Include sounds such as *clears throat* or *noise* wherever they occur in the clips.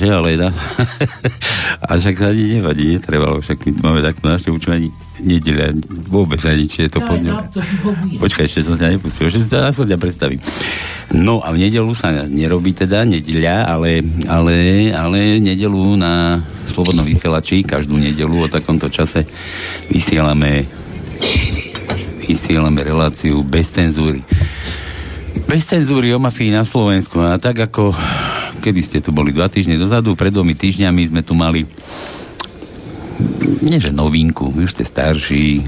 že? Ale na... *laughs* a však sa ani nevadí, netrebalo, však my máme takto naše učenie nedeľa, vôbec ani, či je to pod Počkaj, ešte som sa nepustil, že sa ja predstavím. No a v nedelu sa nerobí teda nedeľa, ale, ale, ale nedelu na Slobodnom vysielači, každú nedelu o takomto čase vysielame vysielame reláciu bez cenzúry. Bez cenzúry o mafii na Slovensku. A tak ako, kedy ste tu boli dva týždne dozadu, pred dvomi týždňami sme tu mali nie že novinku, vy už ste starší,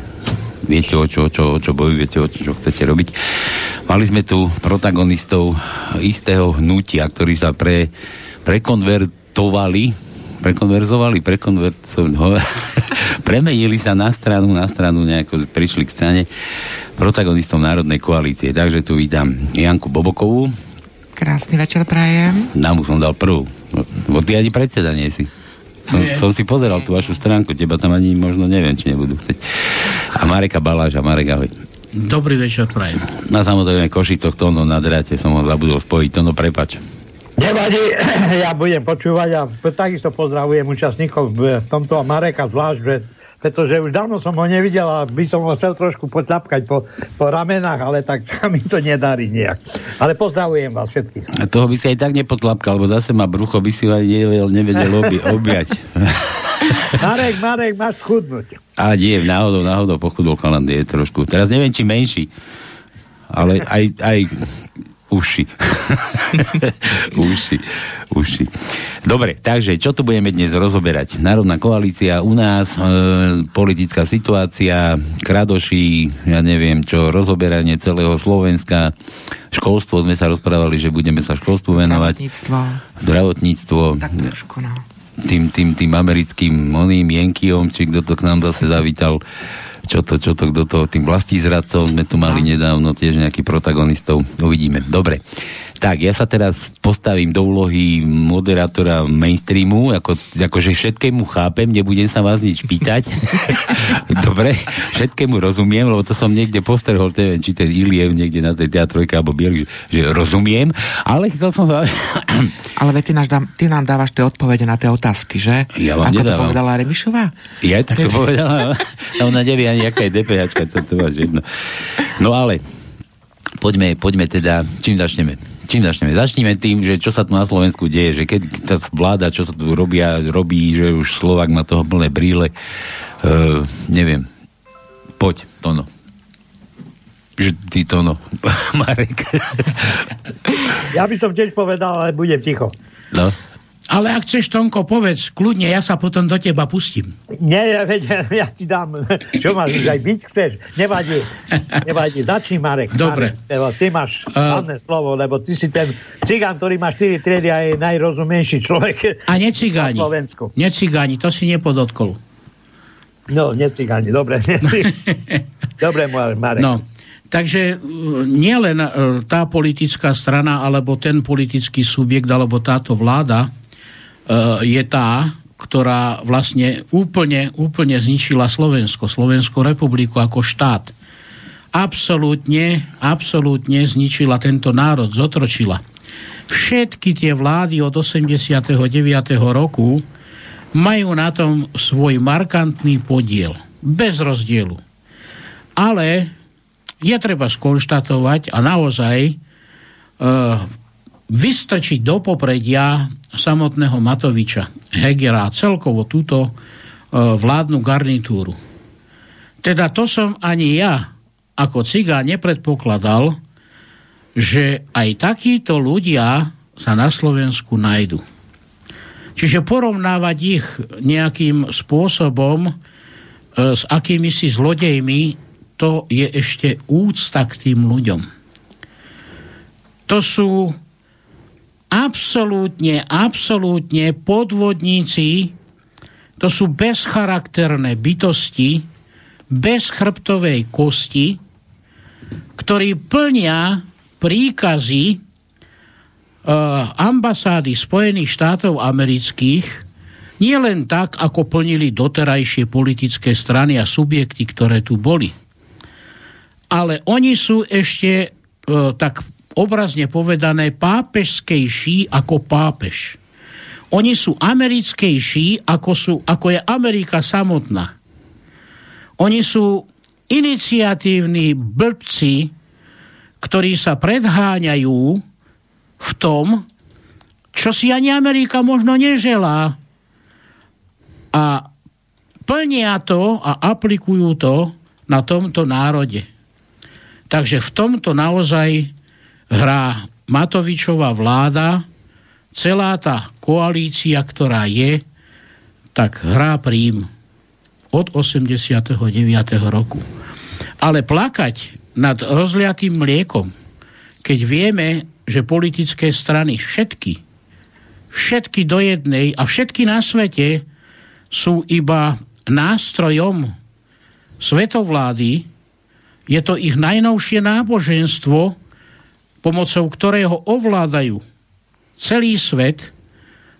viete o čo, o čo, o čo bojujete, o čo, čo chcete robiť. Mali sme tu protagonistov istého hnutia, ktorí sa pre, prekonvertovali, prekonverzovali, prekonverzovali, *laughs* premenili sa na stranu, na stranu nejako prišli k strane protagonistom Národnej koalície. Takže tu vítam Janku Bobokovú. Krásny večer prajem. Nám som dal prvú. Bo ty ani predseda nie si. Som, som si pozeral tú vašu stránku, teba tam ani možno neviem, či nebudú chcieť. A Mareka Baláža, Marek, ahoj. Dobrý večer, prajem. Na samozrejme Košicoch Tono na dráte som ho zabudol spojiť. Tono, prepač. Nevadí, *clears throat* ja budem počúvať a takisto pozdravujem účastníkov v tomto a Mareka zvlášť, že pretože už dávno som ho nevidel a by som ho chcel trošku potľapkať po, po ramenách, ale tak *laughs* mi to nedarí nejak. Ale pozdravujem vás všetkých. A toho by si aj tak nepotlapkal, lebo zase ma brucho by si aj nevedel, nevedel obi, *laughs* objať. *laughs* Marek, Marek, máš chudnúť. A nie, náhodou, náhodou pochudol kalandie trošku. Teraz neviem, či menší, ale aj, aj uši. *laughs* uši, uši. Dobre, takže čo tu budeme dnes rozoberať? Národná koalícia u nás, e, politická situácia, kradoši, ja neviem čo, rozoberanie celého Slovenska, školstvo, sme sa rozprávali, že budeme sa školstvu venovať. Zdravotníctvo. Zdravotníctvo. Tak trošku, no. Tým, tým, tým americkým oným Jenkiom, či kto to k nám zase zavítal čo to, čo to, kto to, tým vlastizradcom sme tu mali nedávno tiež nejakých protagonistov, uvidíme. Dobre, tak, ja sa teraz postavím do úlohy moderátora mainstreamu, ako, akože všetkému chápem, nebudem sa vás nič pýtať. *laughs* Dobre, všetkému rozumiem, lebo to som niekde postrehol, neviem, či ten Iliev niekde na tej teatrojke alebo bieli, že, rozumiem, ale chcel som sa... *coughs* ale ty, náš, ty nám dávaš tie odpovede na tie otázky, že? Ja vám Ako nedávam. to povedala Remišová? Ja tak to *laughs* povedala. Ona nevie ani, aká je DPHčka, co to máš jedno. No ale, poďme, poďme teda, čím začneme? Čím začneme? Začneme tým, že čo sa tu na Slovensku deje, že keď tá vláda, čo sa tu robia, robí, že už Slovak má toho plné bríle, uh, neviem. Poď, Tono. Že ty, Tono. *laughs* Marek. ja by som tiež povedal, ale budem ticho. No. Ale ak chceš, Tonko, povedz, kľudne, ja sa potom do teba pustím. Nie, ja, veď, ja ti dám, čo máš, aj byť chceš, nevadí, nevadí, začni Marek. Dobre. Marek, lebo ty máš hlavné uh, slovo, lebo ty si ten cigán, ktorý má 4 triedy a je najrozumenší človek A necigáni, necigáni, to si nepodotkol. No, necigáni, dobre. *laughs* dobre, Marek. No, Takže nielen tá politická strana, alebo ten politický subjekt, alebo táto vláda je tá, ktorá vlastne úplne, úplne zničila Slovensko, Slovenskú republiku ako štát. Absolútne, absolútne zničila tento národ, zotročila. Všetky tie vlády od 89. roku majú na tom svoj markantný podiel. Bez rozdielu. Ale je treba skonštatovať a naozaj e, vystrčiť do popredia samotného Matoviča, Hegera a celkovo túto e, vládnu garnitúru. Teda to som ani ja ako cigá nepredpokladal, že aj takíto ľudia sa na Slovensku nájdu. Čiže porovnávať ich nejakým spôsobom e, s akými zlodejmi to je ešte úcta k tým ľuďom. To sú absolútne, absolútne podvodníci, to sú bezcharakterné bytosti, bez chrbtovej kosti, ktorí plnia príkazy uh, ambasády Spojených štátov amerických nie len tak, ako plnili doterajšie politické strany a subjekty, ktoré tu boli. Ale oni sú ešte, e, tak obrazne povedané, pápežskejší ako pápež. Oni sú americkejší, ako, sú, ako je Amerika samotná. Oni sú iniciatívni blbci, ktorí sa predháňajú v tom, čo si ani Amerika možno neželá. A plnia to a aplikujú to na tomto národe. Takže v tomto naozaj hrá Matovičová vláda, celá tá koalícia, ktorá je, tak hrá príjm od 89. roku. Ale plakať nad rozliatým mliekom, keď vieme, že politické strany všetky, všetky do jednej a všetky na svete sú iba nástrojom svetovlády, je to ich najnovšie náboženstvo, pomocou ktorého ovládajú celý svet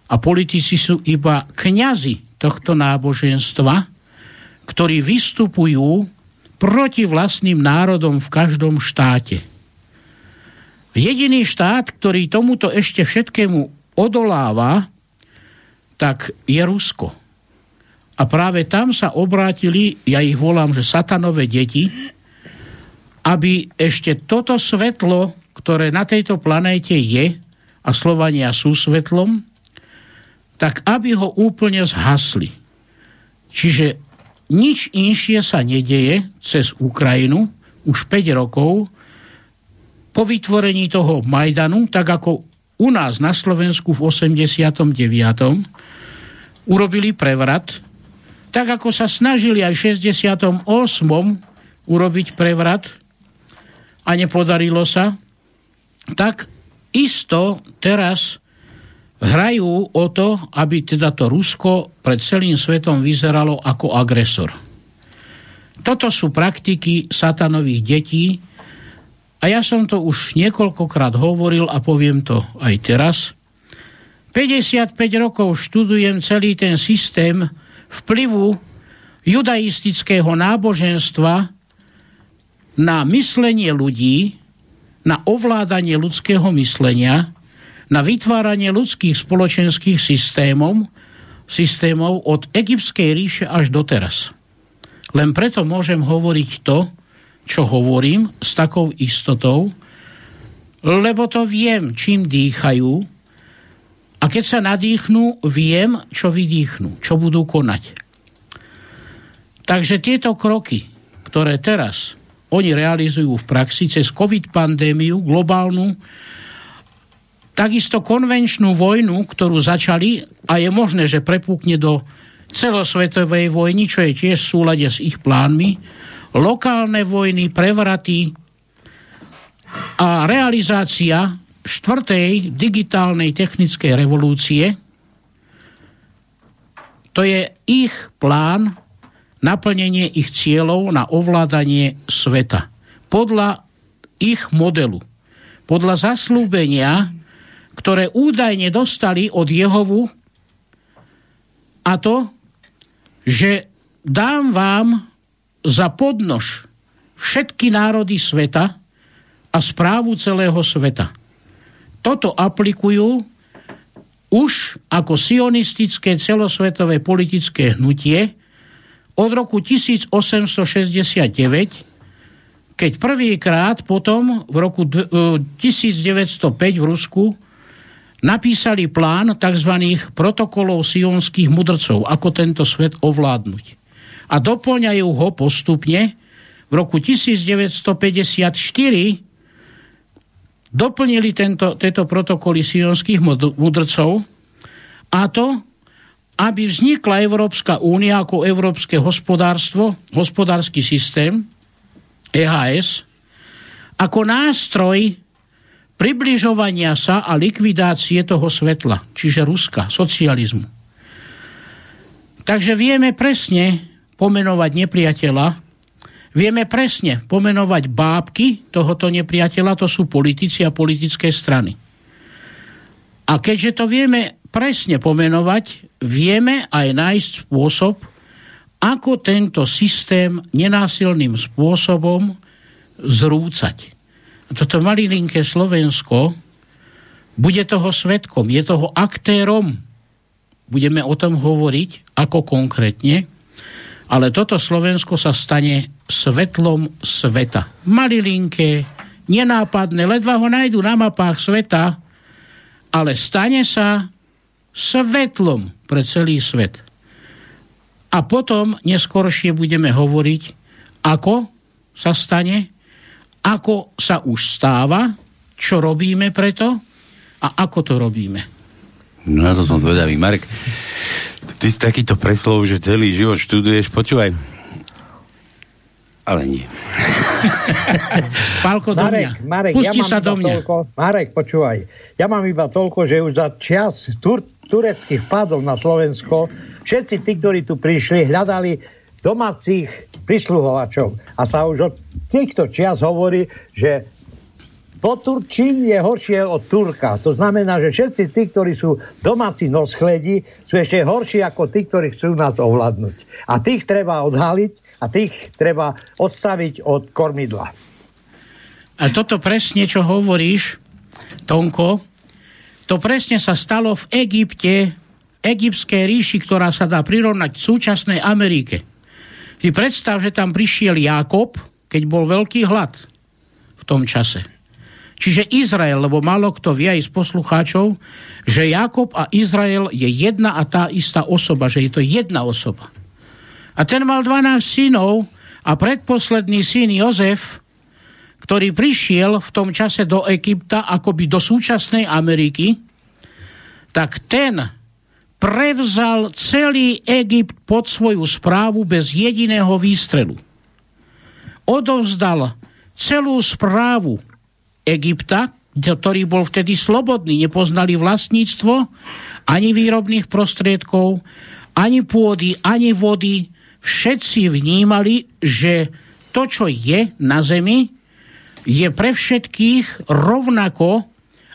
a politici sú iba kňazi tohto náboženstva, ktorí vystupujú proti vlastným národom v každom štáte. Jediný štát, ktorý tomuto ešte všetkému odoláva, tak je Rusko. A práve tam sa obrátili, ja ich volám, že satanové deti, aby ešte toto svetlo, ktoré na tejto planéte je, a Slovania sú svetlom, tak aby ho úplne zhasli. Čiže nič inšie sa nedeje cez Ukrajinu už 5 rokov po vytvorení toho Majdanu, tak ako u nás na Slovensku v 89. urobili prevrat, tak ako sa snažili aj v 68. urobiť prevrat a nepodarilo sa, tak isto teraz hrajú o to, aby teda to Rusko pred celým svetom vyzeralo ako agresor. Toto sú praktiky satanových detí a ja som to už niekoľkokrát hovoril a poviem to aj teraz. 55 rokov študujem celý ten systém vplyvu judaistického náboženstva na myslenie ľudí, na ovládanie ľudského myslenia, na vytváranie ľudských spoločenských systémov, systémov od egyptskej ríše až doteraz. Len preto môžem hovoriť to, čo hovorím s takou istotou, lebo to viem, čím dýchajú a keď sa nadýchnú, viem, čo vydýchnú, čo budú konať. Takže tieto kroky, ktoré teraz oni realizujú v praxi cez COVID pandémiu globálnu, takisto konvenčnú vojnu, ktorú začali a je možné, že prepúkne do celosvetovej vojny, čo je tiež v súlade s ich plánmi, lokálne vojny, prevraty a realizácia štvrtej digitálnej technickej revolúcie. To je ich plán naplnenie ich cieľov na ovládanie sveta. Podľa ich modelu, podľa zaslúbenia ktoré údajne dostali od Jehovu a to, že dám vám za podnož všetky národy sveta a správu celého sveta. Toto aplikujú už ako sionistické celosvetové politické hnutie od roku 1869, keď prvýkrát potom v roku 1905 v Rusku napísali plán tzv. protokolov sionských mudrcov, ako tento svet ovládnuť. A doplňajú ho postupne. V roku 1954 doplnili tento, tieto protokoly sionských mudrcov a to, aby vznikla Európska únia ako európske hospodárstvo, hospodársky systém, EHS, ako nástroj približovania sa a likvidácie toho svetla, čiže Ruska, socializmu. Takže vieme presne pomenovať nepriateľa, vieme presne pomenovať bábky tohoto nepriateľa, to sú politici a politické strany. A keďže to vieme presne pomenovať, vieme aj nájsť spôsob, ako tento systém nenásilným spôsobom zrúcať. A toto malilinké Slovensko bude toho svetkom, je toho aktérom. Budeme o tom hovoriť, ako konkrétne, ale toto Slovensko sa stane svetlom sveta. Malilinké, nenápadné, ledva ho nájdu na mapách sveta, ale stane sa svetlom pre celý svet. A potom neskôršie budeme hovoriť, ako sa stane, ako sa už stáva, čo robíme preto a ako to robíme. No na to som zvedavý. Marek, ty si takýto preslov, že celý život študuješ, počúvaj. Ale nie. *laughs* Pálko, do Marek, mňa. Marek, Pusti ja mám sa iba do mňa. Toľko, Marek, počúvaj. Ja mám iba toľko, že už za čas tur, tureckých vpádov na Slovensko všetci tí, ktorí tu prišli, hľadali domácich prisluhovačov. A sa už od týchto čias hovorí, že Poturčín je horšie od Turka. To znamená, že všetci tí, ktorí sú domáci noschledi, sú ešte horší ako tí, ktorí chcú nás ovládnuť. A tých treba odhaliť a tých treba odstaviť od kormidla. A toto presne, čo hovoríš, Tonko, to presne sa stalo v Egypte, egyptskej ríši, ktorá sa dá prirovnať k súčasnej Amerike. Ty predstav, že tam prišiel Jakob, keď bol veľký hlad v tom čase. Čiže Izrael, lebo málo kto vie aj z poslucháčov, že Jakob a Izrael je jedna a tá istá osoba, že je to jedna osoba. A ten mal 12 synov a predposledný syn Jozef, ktorý prišiel v tom čase do Egypta, akoby do súčasnej Ameriky, tak ten prevzal celý Egypt pod svoju správu bez jediného výstrelu. Odovzdal celú správu Egypta, ktorý bol vtedy slobodný, nepoznali vlastníctvo, ani výrobných prostriedkov, ani pôdy, ani vody. Všetci vnímali, že to, čo je na zemi, je pre všetkých rovnako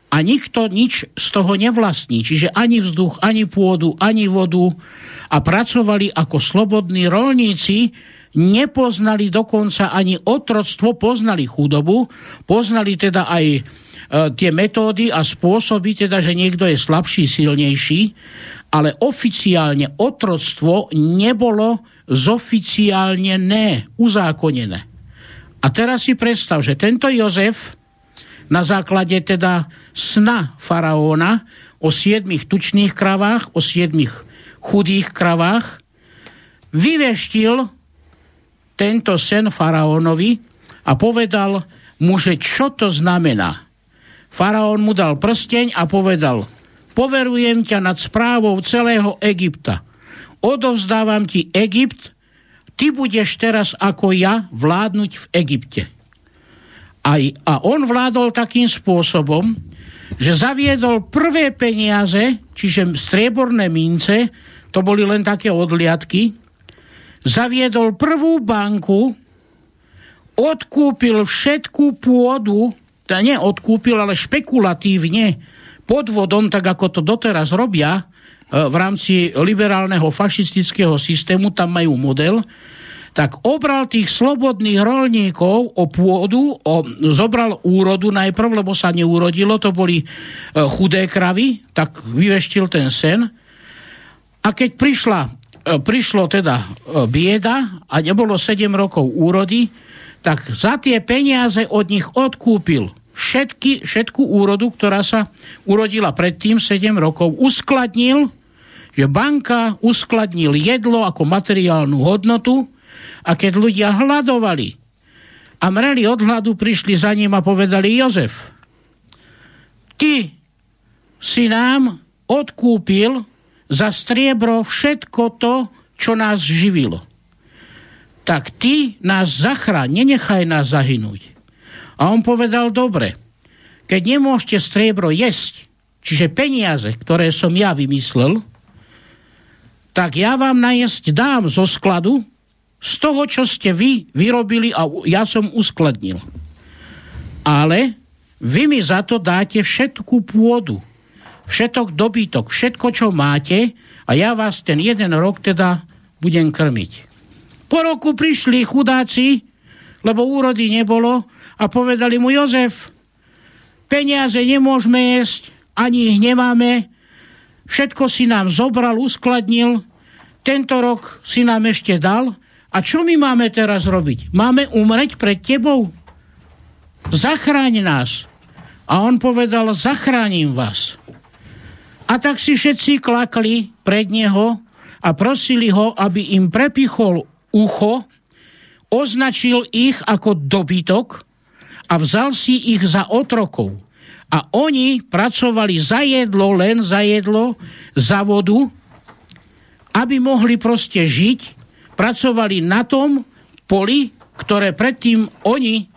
a nikto nič z toho nevlastní. Čiže ani vzduch, ani pôdu, ani vodu a pracovali ako slobodní rolníci, nepoznali dokonca ani otroctvo, poznali chudobu, poznali teda aj e, tie metódy a spôsoby, teda, že niekto je slabší, silnejší, ale oficiálne otroctvo nebolo zoficiálne ne, uzákonené. A teraz si predstav, že tento Jozef na základe teda sna faraóna o siedmých tučných kravách, o siedmých chudých kravách, vyveštil tento sen faraónovi a povedal mu, že čo to znamená. Faraón mu dal prsteň a povedal, poverujem ťa nad správou celého Egypta. Odovzdávam ti Egypt, ty budeš teraz ako ja vládnuť v Egypte. A, a on vládol takým spôsobom, že zaviedol prvé peniaze, čiže strieborné mince, to boli len také odliadky, zaviedol prvú banku, odkúpil všetkú pôdu, teda nie odkúpil, ale špekulatívne podvodom, tak ako to doteraz robia v rámci liberálneho fašistického systému, tam majú model, tak obral tých slobodných rolníkov o pôdu, o, zobral úrodu najprv, lebo sa neurodilo, to boli e, chudé kravy, tak vyveštil ten sen. A keď prišla E, prišlo teda e, bieda a nebolo 7 rokov úrody, tak za tie peniaze od nich odkúpil všetky, všetku úrodu, ktorá sa urodila predtým 7 rokov, uskladnil, že banka uskladnil jedlo ako materiálnu hodnotu a keď ľudia hľadovali a mreli od hladu, prišli za ním a povedali Jozef, ty si nám odkúpil za striebro všetko to, čo nás živilo. Tak ty nás zachráň, nenechaj nás zahynúť. A on povedal, dobre, keď nemôžete striebro jesť, čiže peniaze, ktoré som ja vymyslel, tak ja vám najesť dám zo skladu z toho, čo ste vy vyrobili a ja som uskladnil. Ale vy mi za to dáte všetku pôdu, všetok dobytok, všetko, čo máte a ja vás ten jeden rok teda budem krmiť. Po roku prišli chudáci, lebo úrody nebolo a povedali mu, Jozef, peniaze nemôžeme jesť, ani ich nemáme, všetko si nám zobral, uskladnil, tento rok si nám ešte dal a čo my máme teraz robiť? Máme umreť pred tebou? Zachráň nás. A on povedal, zachránim vás. A tak si všetci klakli pred neho a prosili ho, aby im prepichol ucho, označil ich ako dobytok a vzal si ich za otrokov. A oni pracovali za jedlo, len za jedlo, za vodu, aby mohli proste žiť, pracovali na tom poli, ktoré predtým oni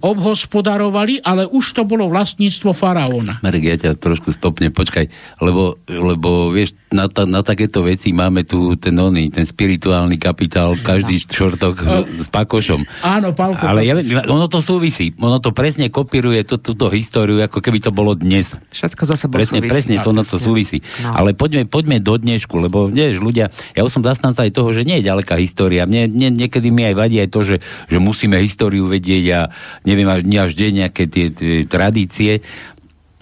obhospodarovali, ale už to bolo vlastníctvo faraóna. Marek, ja ťa trošku stopne, počkaj, lebo, lebo vieš, na, ta, na takéto veci máme tu ten oný, ten spirituálny kapitál, každý čortok uh, s Pakošom. Áno, Pálko. Ale ja, ono to súvisí, ono to presne kopíruje tú, túto históriu, ako keby to bolo dnes. Všetko za sebou Presne, súvisí. presne, to, no, to súvisí. No. Ale poďme, poďme do dnešku, lebo vieš, ľudia, ja už som zastanca aj toho, že nie je ďaleká história. Mne, mne niekedy mi aj vadí aj to, že, že musíme históriu vedieť a neviem, až, nie až deň nejaké tie, tie tradície.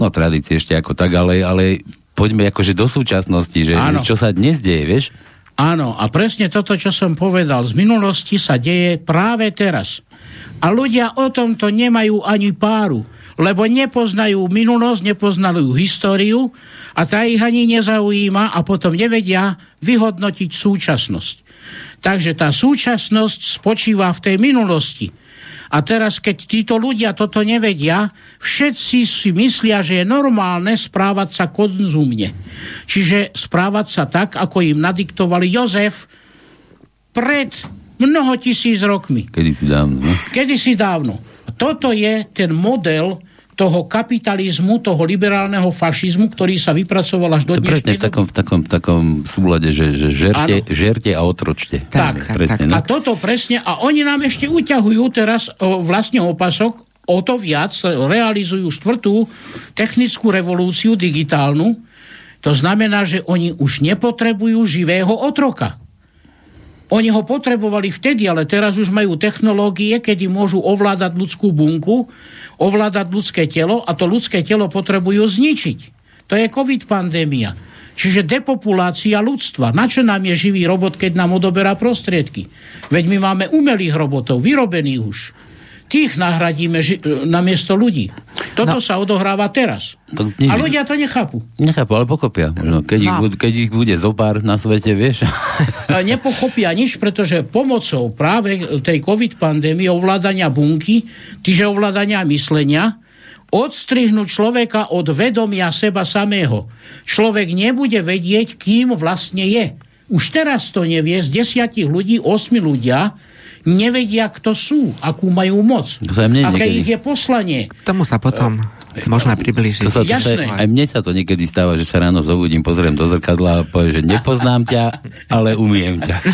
No tradície ešte ako tak, ale, ale poďme akože do súčasnosti, že Áno. čo sa dnes deje, vieš? Áno, a presne toto, čo som povedal, z minulosti sa deje práve teraz. A ľudia o tomto nemajú ani páru, lebo nepoznajú minulosť, nepoznajú históriu a tá ich ani nezaujíma a potom nevedia vyhodnotiť súčasnosť. Takže tá súčasnosť spočíva v tej minulosti. A teraz, keď títo ľudia toto nevedia, všetci si myslia, že je normálne správať sa konzumne. Čiže správať sa tak, ako im nadiktovali Jozef pred mnoho tisíc rokmi. Kedy si dávno, no? Kedysi dávno. Toto je ten model toho kapitalizmu, toho liberálneho fašizmu, ktorý sa vypracoval až do To presne v takom, v takom, v takom súlade, že, že žerte, žerte a otročte. Tak, tak, presne, tak. no. A toto presne, a oni nám ešte uťahujú teraz o, vlastne opasok, o to viac realizujú štvrtú technickú revolúciu digitálnu. To znamená, že oni už nepotrebujú živého otroka. Oni ho potrebovali vtedy, ale teraz už majú technológie, kedy môžu ovládať ľudskú bunku, ovládať ľudské telo a to ľudské telo potrebujú zničiť. To je COVID pandémia. Čiže depopulácia ľudstva. Na čo nám je živý robot, keď nám odoberá prostriedky? Veď my máme umelých robotov, vyrobených už. Tých nahradíme ži- na miesto ľudí. Toto no. sa odohráva teraz. To nie- A ľudia to nechápu. Nechápu, ale pokopia. Možno, keď, no. ich, keď ich bude zopár na svete, vieš. *laughs* Nepochopia nič, pretože pomocou práve tej COVID pandémie ovládania bunky, tyže ovládania myslenia, odstrihnúť človeka od vedomia seba samého. Človek nebude vedieť, kým vlastne je. Už teraz to nevie, z desiatich ľudí, osmi ľudia nevedia, kto sú, akú majú moc. Aké ich je poslanie. K tomu sa potom možno aj približiť. To sa, to sa, Jasné. aj mne sa to niekedy stáva, že sa ráno zobudím, pozriem do zrkadla a poviem, že nepoznám ťa, ale umiem ťa. *laughs*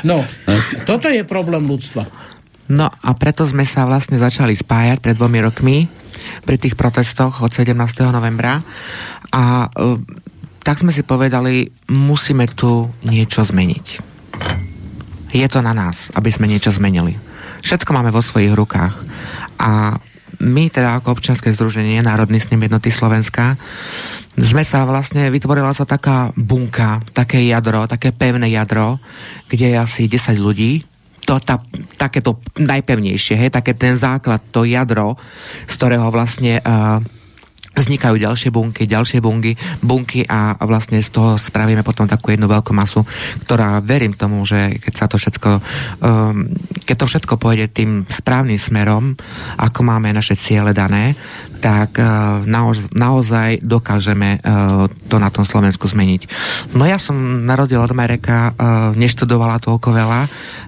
No, toto je problém ľudstva. No a preto sme sa vlastne začali spájať pred dvomi rokmi pri tých protestoch od 17. novembra a e, tak sme si povedali, musíme tu niečo zmeniť. Je to na nás, aby sme niečo zmenili. Všetko máme vo svojich rukách a my teda ako občianske združenie Národný snem jednoty Slovenska sme sa vlastne, vytvorila sa taká bunka, také jadro, také pevné jadro, kde je asi 10 ľudí, to tá, takéto najpevnejšie, hej, také ten základ, to jadro, z ktorého vlastne uh, vznikajú ďalšie bunky, ďalšie bunky, bunky a vlastne z toho spravíme potom takú jednu veľkú masu, ktorá verím tomu, že keď sa to všetko um, keď to všetko pôjde tým správnym smerom, ako máme naše ciele dané, tak uh, naož, naozaj dokážeme uh, to na tom Slovensku zmeniť. No ja som na rozdiel od Mareka uh, neštudovala toľko veľa,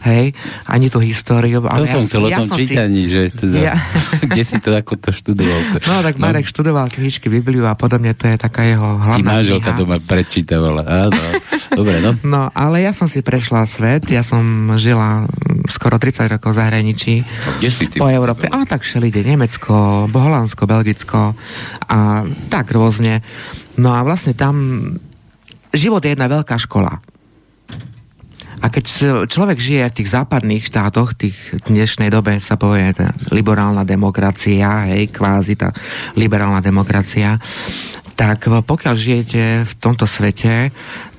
hej, ani tú históriu. To ale som ja, chcel o ja tom si- čítaní, že teda, Ja- *laughs* kde si to ako to študoval. No tak Marek študoval knižky, Bibliu a podobne, to je taká jeho hlavná manželka kniha. to ma prečítavala. Áno, dobre, no. No, ale ja som si prešla svet, ja som žila skoro 30 rokov v zahraničí. Kde si ty? Po Európe. A tak všelide, Nemecko, Holandsko, Belgicko a tak rôzne. No a vlastne tam život je jedna veľká škola. A keď človek žije v tých západných štátoch, tých v dnešnej dobe sa povie tá liberálna demokracia, hej, kvázi tá liberálna demokracia, tak pokiaľ žijete v tomto svete,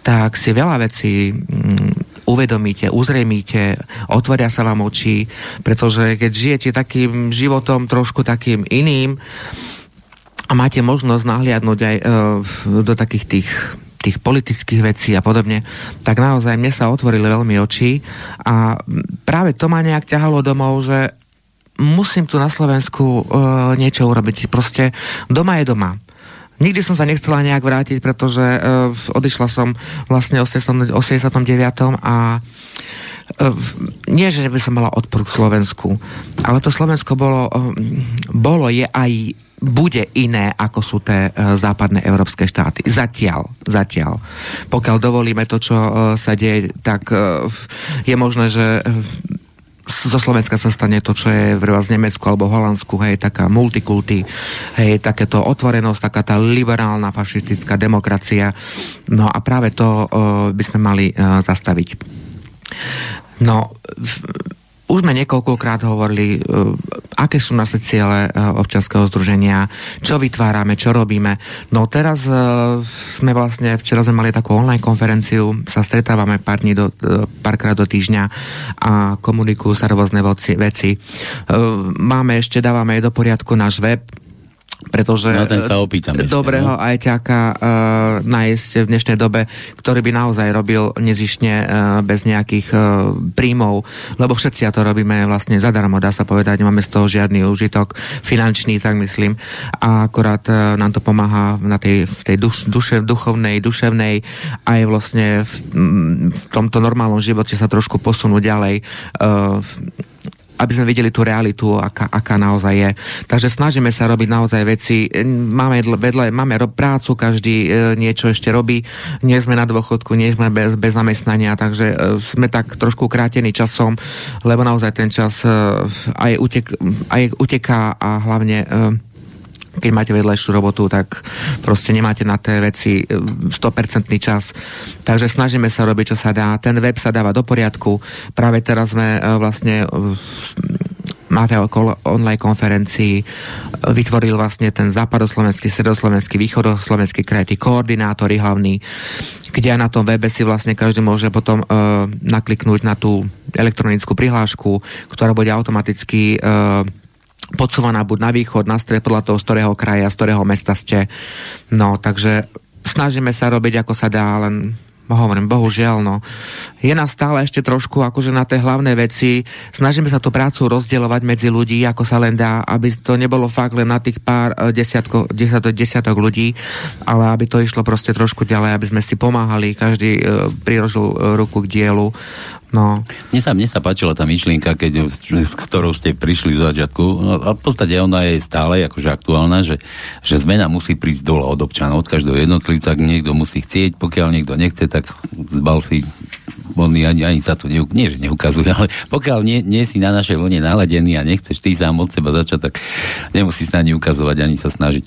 tak si veľa vecí mm, uvedomíte, uzrejmíte, otvoria sa vám oči, pretože keď žijete takým životom trošku takým iným a máte možnosť nahliadnúť aj e, do takých tých tých politických vecí a podobne, tak naozaj mne sa otvorili veľmi oči a práve to ma nejak ťahalo domov, že musím tu na Slovensku e, niečo urobiť. Proste doma je doma. Nikdy som sa nechcela nejak vrátiť, pretože uh, odišla som vlastne v 89. a nie, že by som mala odpor k Slovensku, ale to Slovensko bolo, uh, bolo je aj bude iné, ako sú tie uh, západné európske štáty. Zatiaľ, zatiaľ. Pokiaľ dovolíme to, čo uh, sa deje, tak uh, je možné, že zo Slovenska sa stane to, čo je v Nemecku alebo Holandsku, hej, taká multikulty, hej, takéto otvorenosť, taká tá liberálna fašistická demokracia. No a práve to uh, by sme mali uh, zastaviť. No, už sme niekoľkokrát hovorili, uh, aké sú naše ciele uh, občanského združenia, čo vytvárame, čo robíme. No teraz uh, sme vlastne, včera sme mali takú online konferenciu, sa stretávame pár dní do, párkrát do týždňa a komunikujú sa rôzne veci. Máme ešte, dávame do poriadku náš web, pretože no, ten sa opýtam dobrého ešte, no? ajťáka uh, nájsť v dnešnej dobe, ktorý by naozaj robil nezišne uh, bez nejakých uh, príjmov, lebo všetci to robíme vlastne zadarmo, dá sa povedať, nemáme z toho žiadny užitok finančný, tak myslím. A akorát uh, nám to pomáha na tej, v tej duš, duše, duchovnej, duševnej aj vlastne v, v tomto normálnom živote sa trošku posunúť ďalej. Uh, aby sme videli tú realitu, aká, aká naozaj je. Takže snažíme sa robiť naozaj veci. Máme vedle, máme rob prácu, každý e, niečo ešte robí. Nie sme na dôchodku, nie sme bez, bez zamestnania, takže e, sme tak trošku krátení časom, lebo naozaj ten čas e, aj, utek, aj uteká a hlavne e, keď máte vedľajšiu robotu, tak proste nemáte na tie veci 100% e, čas. Takže snažíme sa robiť, čo sa dá. Ten web sa dáva do poriadku. Práve teraz sme e, vlastne e, máte online konferencii vytvoril vlastne ten západoslovenský, stredoslovenský, východoslovenský kraj, tí koordinátori hlavní, kde na tom webe si vlastne každý môže potom uh, nakliknúť na tú elektronickú prihlášku, ktorá bude automaticky uh, podsúvaná buď na východ, na stred, podľa toho, z ktorého kraja, z ktorého mesta ste. No, takže snažíme sa robiť, ako sa dá, len hovorím, bohužiaľ, no. Je nás stále ešte trošku akože na tie hlavné veci. Snažíme sa tú prácu rozdielovať medzi ľudí, ako sa len dá, aby to nebolo fakt len na tých pár eh, desiatko, desiatok, desiatok ľudí, ale aby to išlo proste trošku ďalej, aby sme si pomáhali, každý uh, prirožil uh, ruku k dielu. No. Mne sa, mne sa páčila tá myšlienka, keď, s ktorou ste prišli z začiatku. No, a v podstate ona je stále akože aktuálna, že, že zmena musí prísť dole od občanov, od každého jednotlivca, niekto musí chcieť, pokiaľ niekto nechce, tak zbal si on ani, ani sa to neuk- nie, že neukazuje, ale pokiaľ nie, nie si na našej vlne naladený a nechceš ty sám od seba začať, tak nemusí sa ani ukazovať, ani sa snažiť.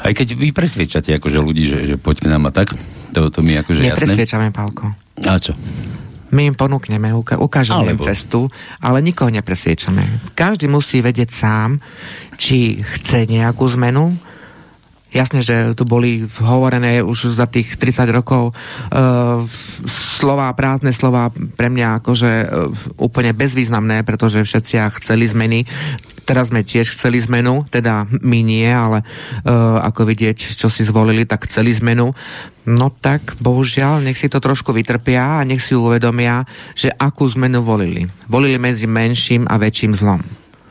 Aj keď vy presviečate akože ľudí, že, že poď k nám a tak, to, to mi akože jasné. Nepresviečame, Pálko. A čo? My im ponúkneme, ukážeme im cestu, ale nikoho nepresviečame. Každý musí vedieť sám, či chce nejakú zmenu, Jasne, že tu boli hovorené už za tých 30 rokov uh, slova, prázdne slova pre mňa akože uh, úplne bezvýznamné, pretože všetci chceli zmeny. Teraz sme tiež chceli zmenu, teda my nie, ale uh, ako vidieť, čo si zvolili, tak chceli zmenu. No tak, bohužiaľ, nech si to trošku vytrpia a nech si uvedomia, že akú zmenu volili. Volili medzi menším a väčším zlom.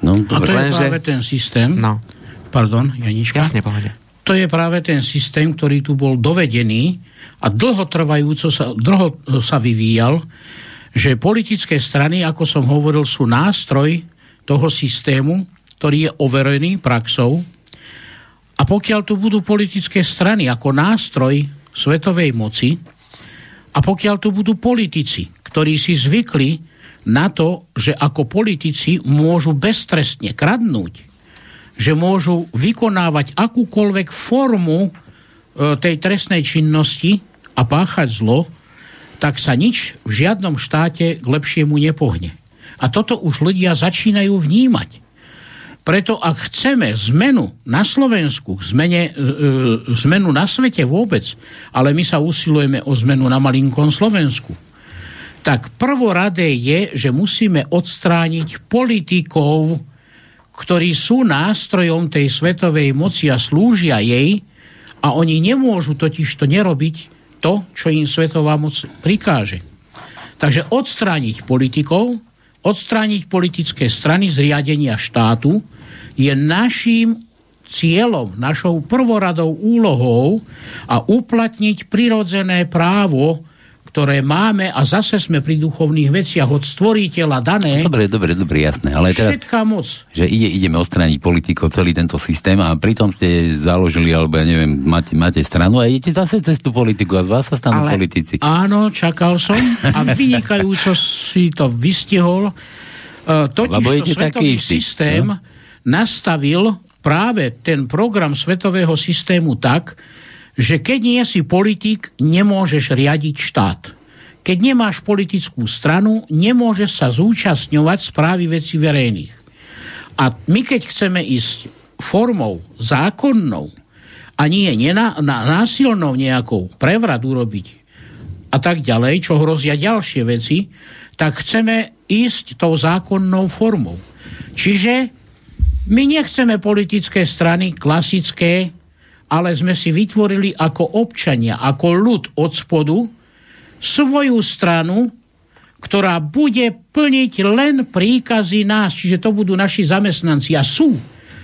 No, a to je práve ten systém. No. Pardon, Janička. Jasne, pohode to je práve ten systém, ktorý tu bol dovedený a dlhotrvajúco sa, dlho sa vyvíjal, že politické strany, ako som hovoril, sú nástroj toho systému, ktorý je overený praxou. A pokiaľ tu budú politické strany ako nástroj svetovej moci, a pokiaľ tu budú politici, ktorí si zvykli na to, že ako politici môžu beztrestne kradnúť, že môžu vykonávať akúkoľvek formu e, tej trestnej činnosti a páchať zlo, tak sa nič v žiadnom štáte k lepšiemu nepohne. A toto už ľudia začínajú vnímať. Preto ak chceme zmenu na Slovensku, zmene, e, e, zmenu na svete vôbec, ale my sa usilujeme o zmenu na malinkom Slovensku, tak prvoradé je, že musíme odstrániť politikov, ktorí sú nástrojom tej svetovej moci a slúžia jej a oni nemôžu totiž to nerobiť to, čo im svetová moc prikáže. Takže odstrániť politikov, odstrániť politické strany z riadenia štátu je naším cieľom, našou prvoradou úlohou a uplatniť prirodzené právo ktoré máme a zase sme pri duchovných veciach od stvoriteľa dané. Dobre, dobre, dobre, jasné. Ale teraz, všetká moc. Že ide, ideme odstrániť politikov, celý tento systém a pritom ste založili, alebo ja neviem, máte, máte stranu a idete zase cez tú politiku a z vás sa stanú Ale... politici. Áno, čakal som a *laughs* vynikajúco si to vystihol. Uh, totiž Lebo to svetový systém no? nastavil práve ten program svetového systému tak, že keď nie si politik, nemôžeš riadiť štát. Keď nemáš politickú stranu, nemôžeš sa zúčastňovať správy veci verejných. A my keď chceme ísť formou zákonnou a nie nená, na, násilnou nejakou prevrat urobiť a tak ďalej, čo hrozia ďalšie veci, tak chceme ísť tou zákonnou formou. Čiže my nechceme politické strany klasické, ale sme si vytvorili ako občania, ako ľud od spodu, svoju stranu, ktorá bude plniť len príkazy nás, čiže to budú naši zamestnanci a sú.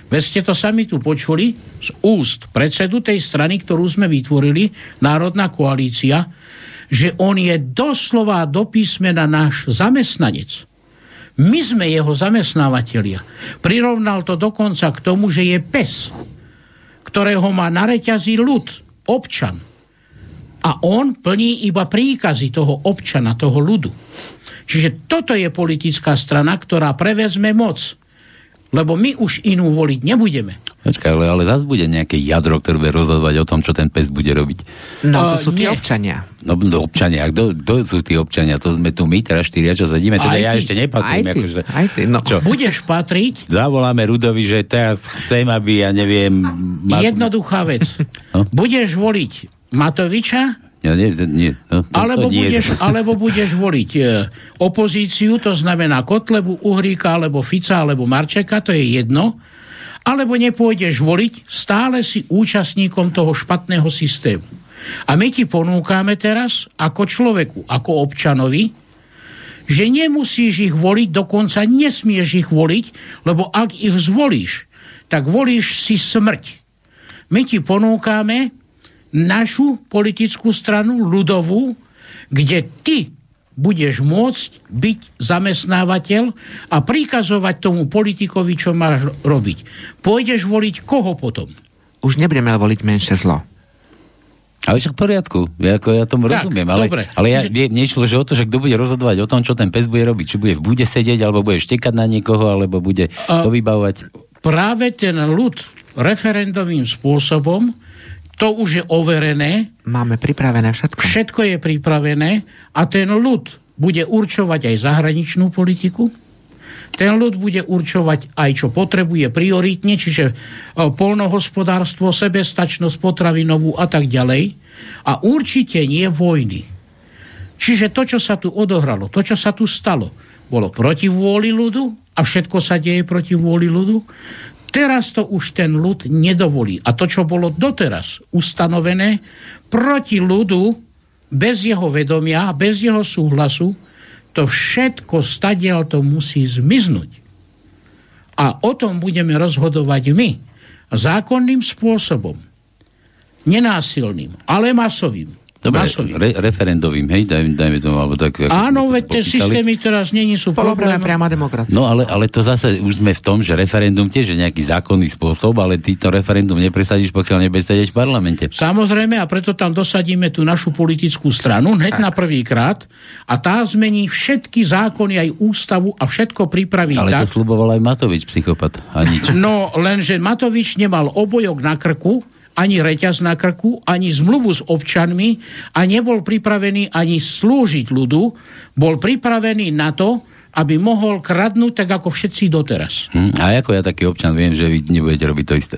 Veď ste to sami tu počuli z úst predsedu tej strany, ktorú sme vytvorili, Národná koalícia, že on je doslova do písmena náš zamestnanec. My sme jeho zamestnávateľia. Prirovnal to dokonca k tomu, že je pes ktorého má na reťazí ľud, občan. A on plní iba príkazy toho občana, toho ľudu. Čiže toto je politická strana, ktorá prevezme moc lebo my už inú voliť nebudeme. Počkaj, ale, ale zase bude nejaké jadro, ktoré bude rozhodovať o tom, čo ten pes bude robiť. No, to sú tí občania. No, no občania, kto, kto sú tí občania? To sme tu my, teraz štyria, čo sedíme, teda aj ja ty, ešte nepatrím. Aj ty, akože, aj ty, no. Čo? Budeš patriť? Zavoláme Rudovi, že teraz chcem, aby, ja neviem... Ma... Jednoduchá vec. No? Budeš voliť Matoviča, ja nie, nie, no, to, alebo, to nie budeš, alebo budeš voliť e, opozíciu, to znamená Kotlebu, Uhríka, alebo Fica, alebo Marčeka, to je jedno, alebo nepôjdeš voliť, stále si účastníkom toho špatného systému. A my ti ponúkame teraz, ako človeku, ako občanovi, že nemusíš ich voliť, dokonca nesmieš ich voliť, lebo ak ich zvolíš, tak volíš si smrť. My ti ponúkame našu politickú stranu, ľudovú, kde ty budeš môcť byť zamestnávateľ a prikazovať tomu politikovi, čo máš robiť. Pôjdeš voliť koho potom? Už nebudeme voliť menšie zlo. Ale však v poriadku, ja, ako ja tomu tak, rozumiem, ale, dobre. ale ja, mne išlo, že o to, že kto bude rozhodovať o tom, čo ten pes bude robiť. Či bude v bude sedieť, alebo bude štekať na niekoho, alebo bude to vybavovať. Práve ten ľud referendovým spôsobom to už je overené. Máme pripravené všetko. Všetko je pripravené a ten ľud bude určovať aj zahraničnú politiku. Ten ľud bude určovať aj, čo potrebuje prioritne, čiže e, polnohospodárstvo, sebestačnosť potravinovú a tak ďalej. A určite nie vojny. Čiže to, čo sa tu odohralo, to, čo sa tu stalo, bolo proti vôli ľudu a všetko sa deje proti vôli ľudu. Teraz to už ten ľud nedovolí. A to, čo bolo doteraz ustanovené proti ľudu, bez jeho vedomia, bez jeho súhlasu, to všetko stadiaľ to musí zmiznúť. A o tom budeme rozhodovať my. Zákonným spôsobom. Nenásilným, ale masovým. Dobre, re, referendovým, hej, dajme, dajme tomu, alebo tak... Áno, veď tie systémy teraz není sú problém. priama demokracia. No ale, ale to zase už sme v tom, že referendum tiež je nejaký zákonný spôsob, ale ty to referendum nepresadíš, pokiaľ nebesedeš v parlamente. Samozrejme, a preto tam dosadíme tú našu politickú stranu hneď tak. na prvý krát a tá zmení všetky zákony, aj ústavu a všetko pripraví ale tak. Ale to sluboval aj Matovič, psychopat. A nič. No, lenže Matovič nemal obojok na krku, ani reťaz na krku, ani zmluvu s občanmi a nebol pripravený ani slúžiť ľudu, bol pripravený na to, aby mohol kradnúť tak ako všetci doteraz. Hm, a ako ja taký občan viem, že vy nebudete robiť to isté?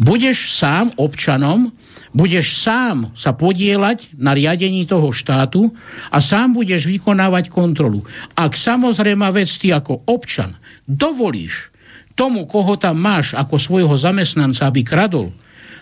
Budeš sám občanom, budeš sám sa podielať na riadení toho štátu a sám budeš vykonávať kontrolu. Ak samozrejme vec ty ako občan dovolíš tomu, koho tam máš ako svojho zamestnanca, aby kradol,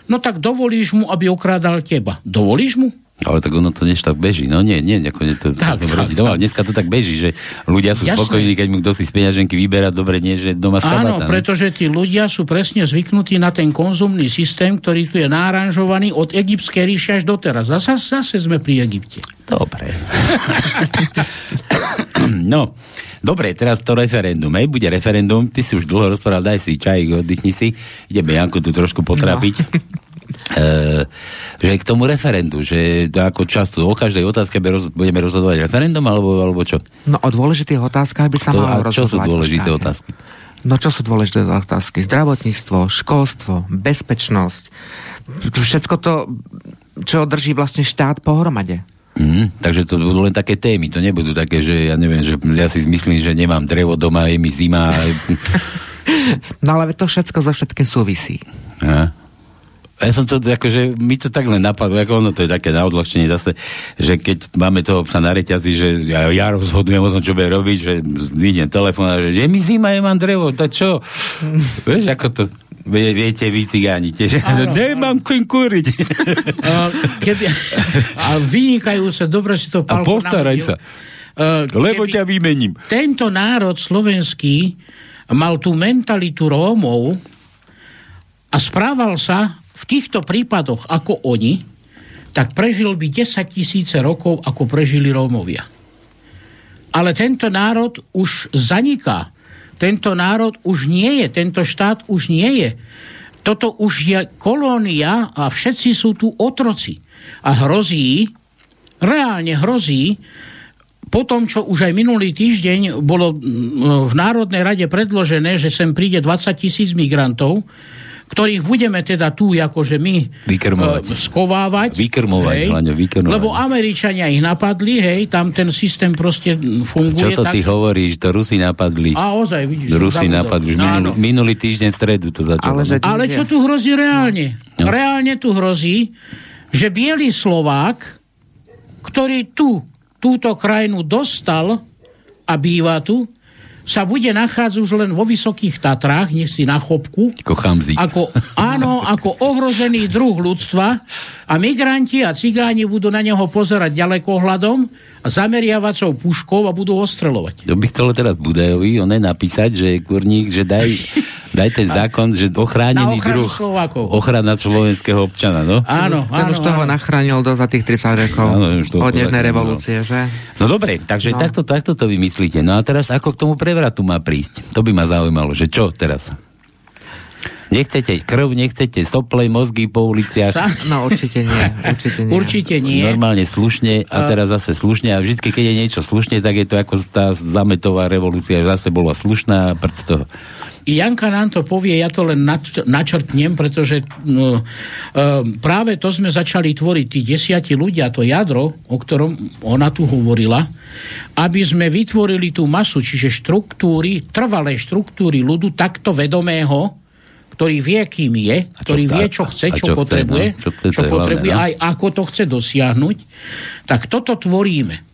no tak dovolíš mu, aby okrádal teba. Dovolíš mu? Ale tak ono to než tak beží. No nie, nie, ako nie to, Tak, to tak, tak, doma. Dneska to tak beží, že ľudia sú Jasné. spokojní, keď mu kto si z peňaženky vyberá, dobre, nie, že doma Áno, skabata. pretože tí ľudia sú presne zvyknutí na ten konzumný systém, ktorý tu je náranžovaný od egyptskej ríše až doteraz. Zase, zase sme pri Egypte. Dobre. *laughs* no, dobre, teraz to referendum. Hej, bude referendum, ty si už dlho rozprával, daj si čaj, oddychni si. Ideme Janku tu trošku potrapiť. No. E, že k tomu referendu, že ako často o každej otázke budeme rozhodovať referendum, alebo, alebo čo? No o dôležitých otázkach by sa To, malo a čo sú rozhodovať dôležité štáte. otázky? No čo sú dôležité otázky? Zdravotníctvo, školstvo, bezpečnosť. Všetko to, čo drží vlastne štát pohromade. Mm, takže to budú len také témy, to nebudú také, že ja neviem, že ja si myslím, že nemám drevo doma, je mi zima. *laughs* No ale to všetko so všetkým súvisí. a? Ja som to, akože, mi to tak len napadlo, ako ono to je také na odľahčenie zase, že keď máme toho psa na reťazi, že ja, ja rozhodujem o tom, čo bude robiť, že vidím telefón a že je mi zima, ja mám drevo, to čo? *laughs* Vieš, ako to, vie, viete vy cigáni tiež. Nemám kým kúriť. A, keby, *laughs* a vynikajúce, dobre si to A Pálko postaraj sa, Uh, lebo ťa vymením. Tento národ slovenský mal tú mentalitu Rómov a správal sa v týchto prípadoch ako oni, tak prežil by 10 tisíce rokov, ako prežili Rómovia. Ale tento národ už zaniká. Tento národ už nie je, tento štát už nie je. Toto už je kolónia a všetci sú tu otroci. A hrozí, reálne hrozí, po tom, čo už aj minulý týždeň bolo mm, v Národnej rade predložené, že sem príde 20 tisíc migrantov, ktorých budeme teda tu akože my Vykrmovať. e, skovávať. Vykrmovať, hlavne vykrmovať. Lebo Američania ich napadli, hej, tam ten systém proste funguje. Čo to tak, ty hovoríš, to Rusi napadli. A ozaj, vidíš. Rusi napadli, Áno. minulý, minulý týždeň v stredu to začalo. Ale že- no. Ale čo tu hrozí reálne? No. Reálne tu hrozí, že biely Slovák, ktorý tu túto krajinu dostal a býva tu, sa bude nachádzať už len vo Vysokých Tatrách, nech si na chopku, Ako chamzík. ako, áno, ako ohrozený druh ľudstva a migranti a cigáni budú na neho pozerať ďalekohľadom a zameriavacou puškou a budú ostreľovať. To by chcelo teraz Budajovi, on napísať, že kurník, že daj, *laughs* daj ten zákon, že ochránený druh. Slovákov. Ochrana slovenského občana, no? Áno, Ten áno, už toho áno. nachránil do za tých 30 rokov Áno, už to od dnešnej povedal, revolúcie, že? No dobre, takže No. takto, takto to vymyslíte. No a teraz ako k tomu prevratu má prísť? To by ma zaujímalo, že čo teraz? Nechcete krv, nechcete sople, mozgy po uliciach. No určite nie, určite nie. Určite nie. Normálne slušne a teraz zase slušne a vždy, keď je niečo slušne, tak je to ako tá zametová revolúcia, že zase bola slušná a prd z toho. Janka nám to povie, ja to len nač- načrtnem, pretože no, e, práve to sme začali tvoriť, tí desiati ľudia, to jadro, o ktorom ona tu hovorila, aby sme vytvorili tú masu, čiže štruktúry, trvalé štruktúry ľudu takto vedomého, ktorý vie, kým je, ktorý chce- vie, čo chce, čo, čo chce, potrebuje, no, čo chce, čo je potrebuje, hlavné, no. aj ako to chce dosiahnuť, tak toto tvoríme.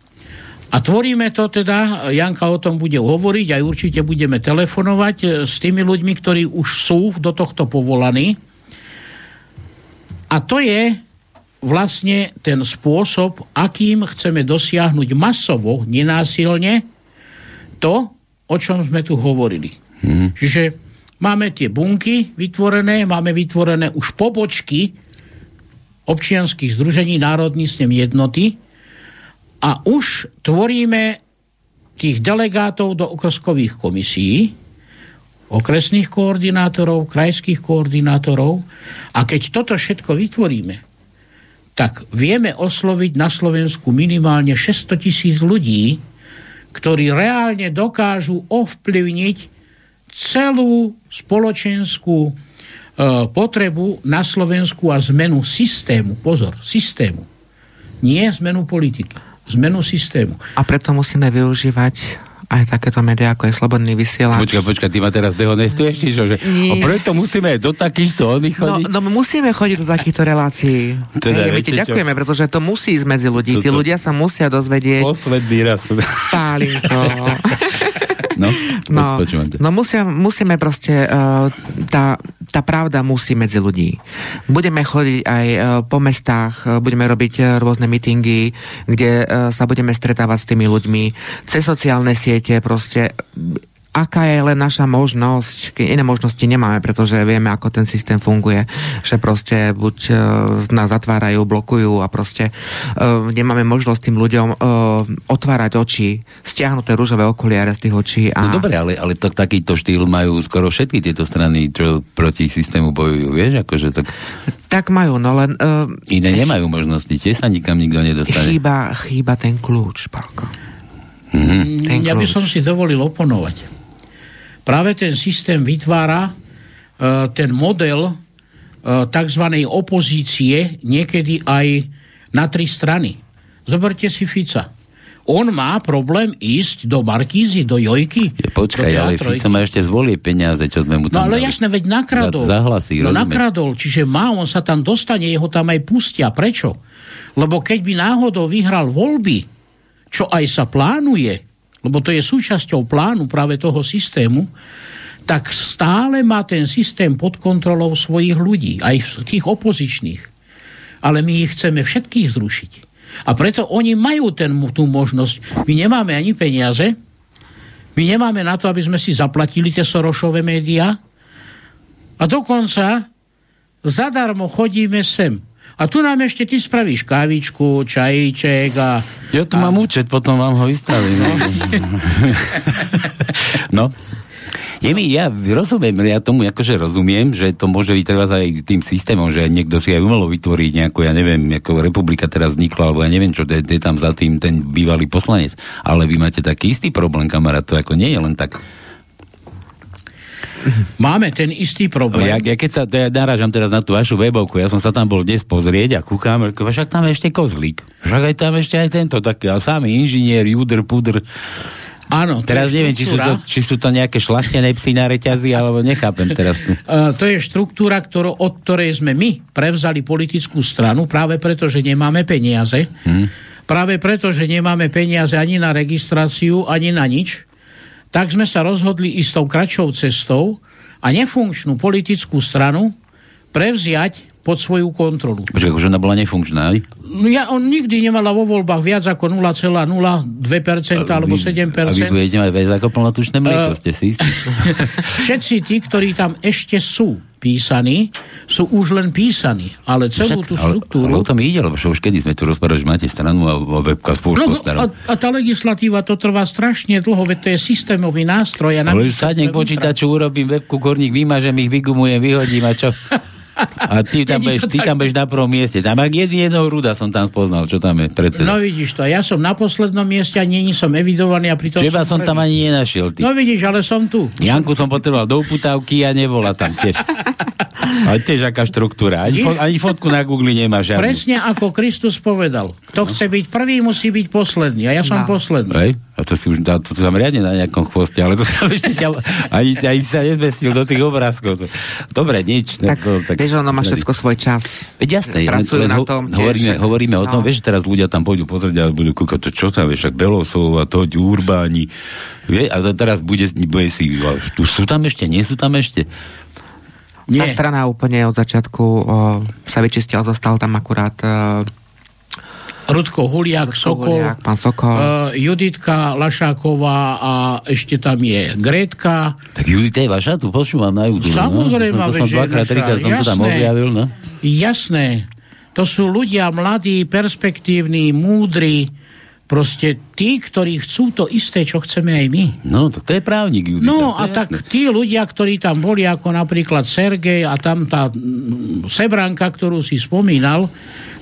A tvoríme to teda, Janka o tom bude hovoriť, aj určite budeme telefonovať e, s tými ľuďmi, ktorí už sú do tohto povolaní. A to je vlastne ten spôsob, akým chceme dosiahnuť masovo, nenásilne, to, o čom sme tu hovorili. Mhm. Čiže máme tie bunky vytvorené, máme vytvorené už pobočky občianských združení Národný snem jednoty, a už tvoríme tých delegátov do okrskových komisí, okresných koordinátorov, krajských koordinátorov a keď toto všetko vytvoríme, tak vieme osloviť na Slovensku minimálne 600 tisíc ľudí, ktorí reálne dokážu ovplyvniť celú spoločenskú e, potrebu na Slovensku a zmenu systému. Pozor, systému. Nie zmenu politiky. Zmenu systému. A preto musíme využívať aj takéto médiá, ako je Slobodný vysielač. Počkaj, počkaj, ty ma teraz dehonestuješ, či čo? Že... A preto musíme do takýchto oných No, chodiť? no musíme chodiť do takýchto relácií. Teda Hej, my viete ti čo? ďakujeme, pretože to musí ísť medzi ľudí. Tí ľudia sa musia dozvedieť. Posledný raz. Pálinko. *laughs* No, *laughs* No, no musia, musíme proste, uh, tá, tá pravda musí medzi ľudí. Budeme chodiť aj uh, po mestách, uh, budeme robiť uh, rôzne mítingy, kde uh, sa budeme stretávať s tými ľuďmi, cez sociálne siete proste aká je len naša možnosť, iné možnosti nemáme, pretože vieme, ako ten systém funguje, že proste buď uh, nás zatvárajú, blokujú a proste uh, nemáme možnosť tým ľuďom uh, otvárať oči, stiahnuté rúžové okuliare z tých očí a No dobre, ale, ale to, takýto štýl majú skoro všetky tieto strany, čo proti systému bojujú, vieš, akože tak tak majú, no len uh, iné nemajú možnosti, tiež sa nikam nikto nedostane. chýba, chýba ten kľúč, Palko. Mhm. Ten Ja by som si dovolil oponovať. Práve ten systém vytvára e, ten model e, tzv. opozície niekedy aj na tri strany. Zoberte si Fica. On má problém ísť do Markízy, do Jojky. Počkaj, do ale. Fico má ešte zvolie peniaze, čo sme mu No tam ale dali. jasné, veď nakradol. Za, za hlasy, no rozumieš? nakradol, čiže má, on sa tam dostane, jeho tam aj pustia. Prečo? Lebo keď by náhodou vyhral voľby, čo aj sa plánuje, lebo to je súčasťou plánu práve toho systému, tak stále má ten systém pod kontrolou svojich ľudí, aj tých opozičných. Ale my ich chceme všetkých zrušiť. A preto oni majú ten, tú možnosť. My nemáme ani peniaze, my nemáme na to, aby sme si zaplatili tie Sorošové médiá a dokonca zadarmo chodíme sem. A tu nám ešte ty spravíš kávičku, čajíček a... Ja tu mám účet, potom vám ho vystavím. *laughs* No. Je mi, ja rozumiem, ja tomu akože rozumiem, že to môže byť treba aj tým systémom, že niekto si aj umelo vytvorí nejakú, ja neviem, ako republika teraz vznikla, alebo ja neviem, čo je, je tam za tým ten bývalý poslanec. Ale vy máte taký istý problém, kamarát, to ako nie je len tak. Máme ten istý problém. Ja, ja keď sa ja narážam teraz na tú vašu webovku, ja som sa tam bol dnes pozrieť a kúkam, však tam je ešte kozlík. Však aj tam ešte aj tento taký, a sami inžinier, judr, pudr. Áno, Teraz neviem, či sú, to, či sú to nejaké šlachtené psy na reťazi, alebo nechápem teraz tu. *laughs* Uh, to je štruktúra, ktorú, od ktorej sme my prevzali politickú stranu, práve preto, že nemáme peniaze. Hmm. Práve preto, že nemáme peniaze ani na registráciu, ani na nič. Tak sme sa rozhodli ísť tou kratšou cestou a nefunkčnú politickú stranu prevziať pod svoju kontrolu. Počkaj, už ona bola nefunkčná, aj? No ja, on nikdy nemala vo voľbách viac ako 0,02% alebo Vy- A vy 7%. budete mať viac ako plnotučné mlieko, Eh. ste si istí? *laughs* Všetci tí, ktorí tam ešte sú písaní, sú už len písaní, ale celú tú ale, ale štruktúru... o tom ide, lebo už kedy sme tu rozprávali, že máte stranu a webka spolu No, no, a, a tá legislatíva to trvá strašne dlho, veď to je systémový nástroj. Ale už sadnem k počítaču, urobím webku, korník vymažem ich, vygumujem, vyhodím a čo? *laughs* A ty tam, *laughs* to ty tak. tam budeš na prvom mieste. Tam ak jedného ruda som tam spoznal, čo tam je predseda. No vidíš to, ja som na poslednom mieste a není som evidovaný a pritom Teba som tam prvý. ani nenašiel. Ty. No vidíš, ale som tu. Janku som potreboval do uputávky a nebola tam tiež. *laughs* Ale tiež aká štruktúra. Ani, fo- ani fotku na Google nemá žiadnu. Presne ako Kristus povedal. Kto chce byť prvý, musí byť posledný. A ja som No. posledný. Hej? A to si už dá, to, to tam riadne na nejakom chvoste, ale to sa ešte ťa, ani, ani sa nezmestil do tých obrázkov. Dobre, nič. Tak, to, vieš, ono má všetko svoj čas. Veď jasné, Pracujú len na tom tiež. hovoríme, hovoríme o tom, No. vieš, že teraz ľudia tam pôjdu pozrieť a budú kúkať, to čo tam, vieš, však Belosov a to, Urbáni. Vie, a teraz bude, bude si, tu sú tam ešte, nie sú tam ešte. Tá Nie. strana úplne od začiatku o, sa vyčistila, zostal tam akurát uh, Rudko Huliak, Sokol, Huliak, pán Sokol. Uh, Juditka Lašáková a ešte tam je Gretka. Tak Judita je vaša, tu počúvam na YouTube. Samozrejme, no? To som, to dvakrát, trikrát som to tam jasné. objavil, no. Jasné. To sú ľudia mladí, perspektívni, múdri, proste tí, ktorí chcú to isté, čo chceme aj my. No, tak to je právnik Judita. No a je tak tí ľudia, ktorí tam boli, ako napríklad Sergej a tam tá mm, Sebranka, ktorú si spomínal,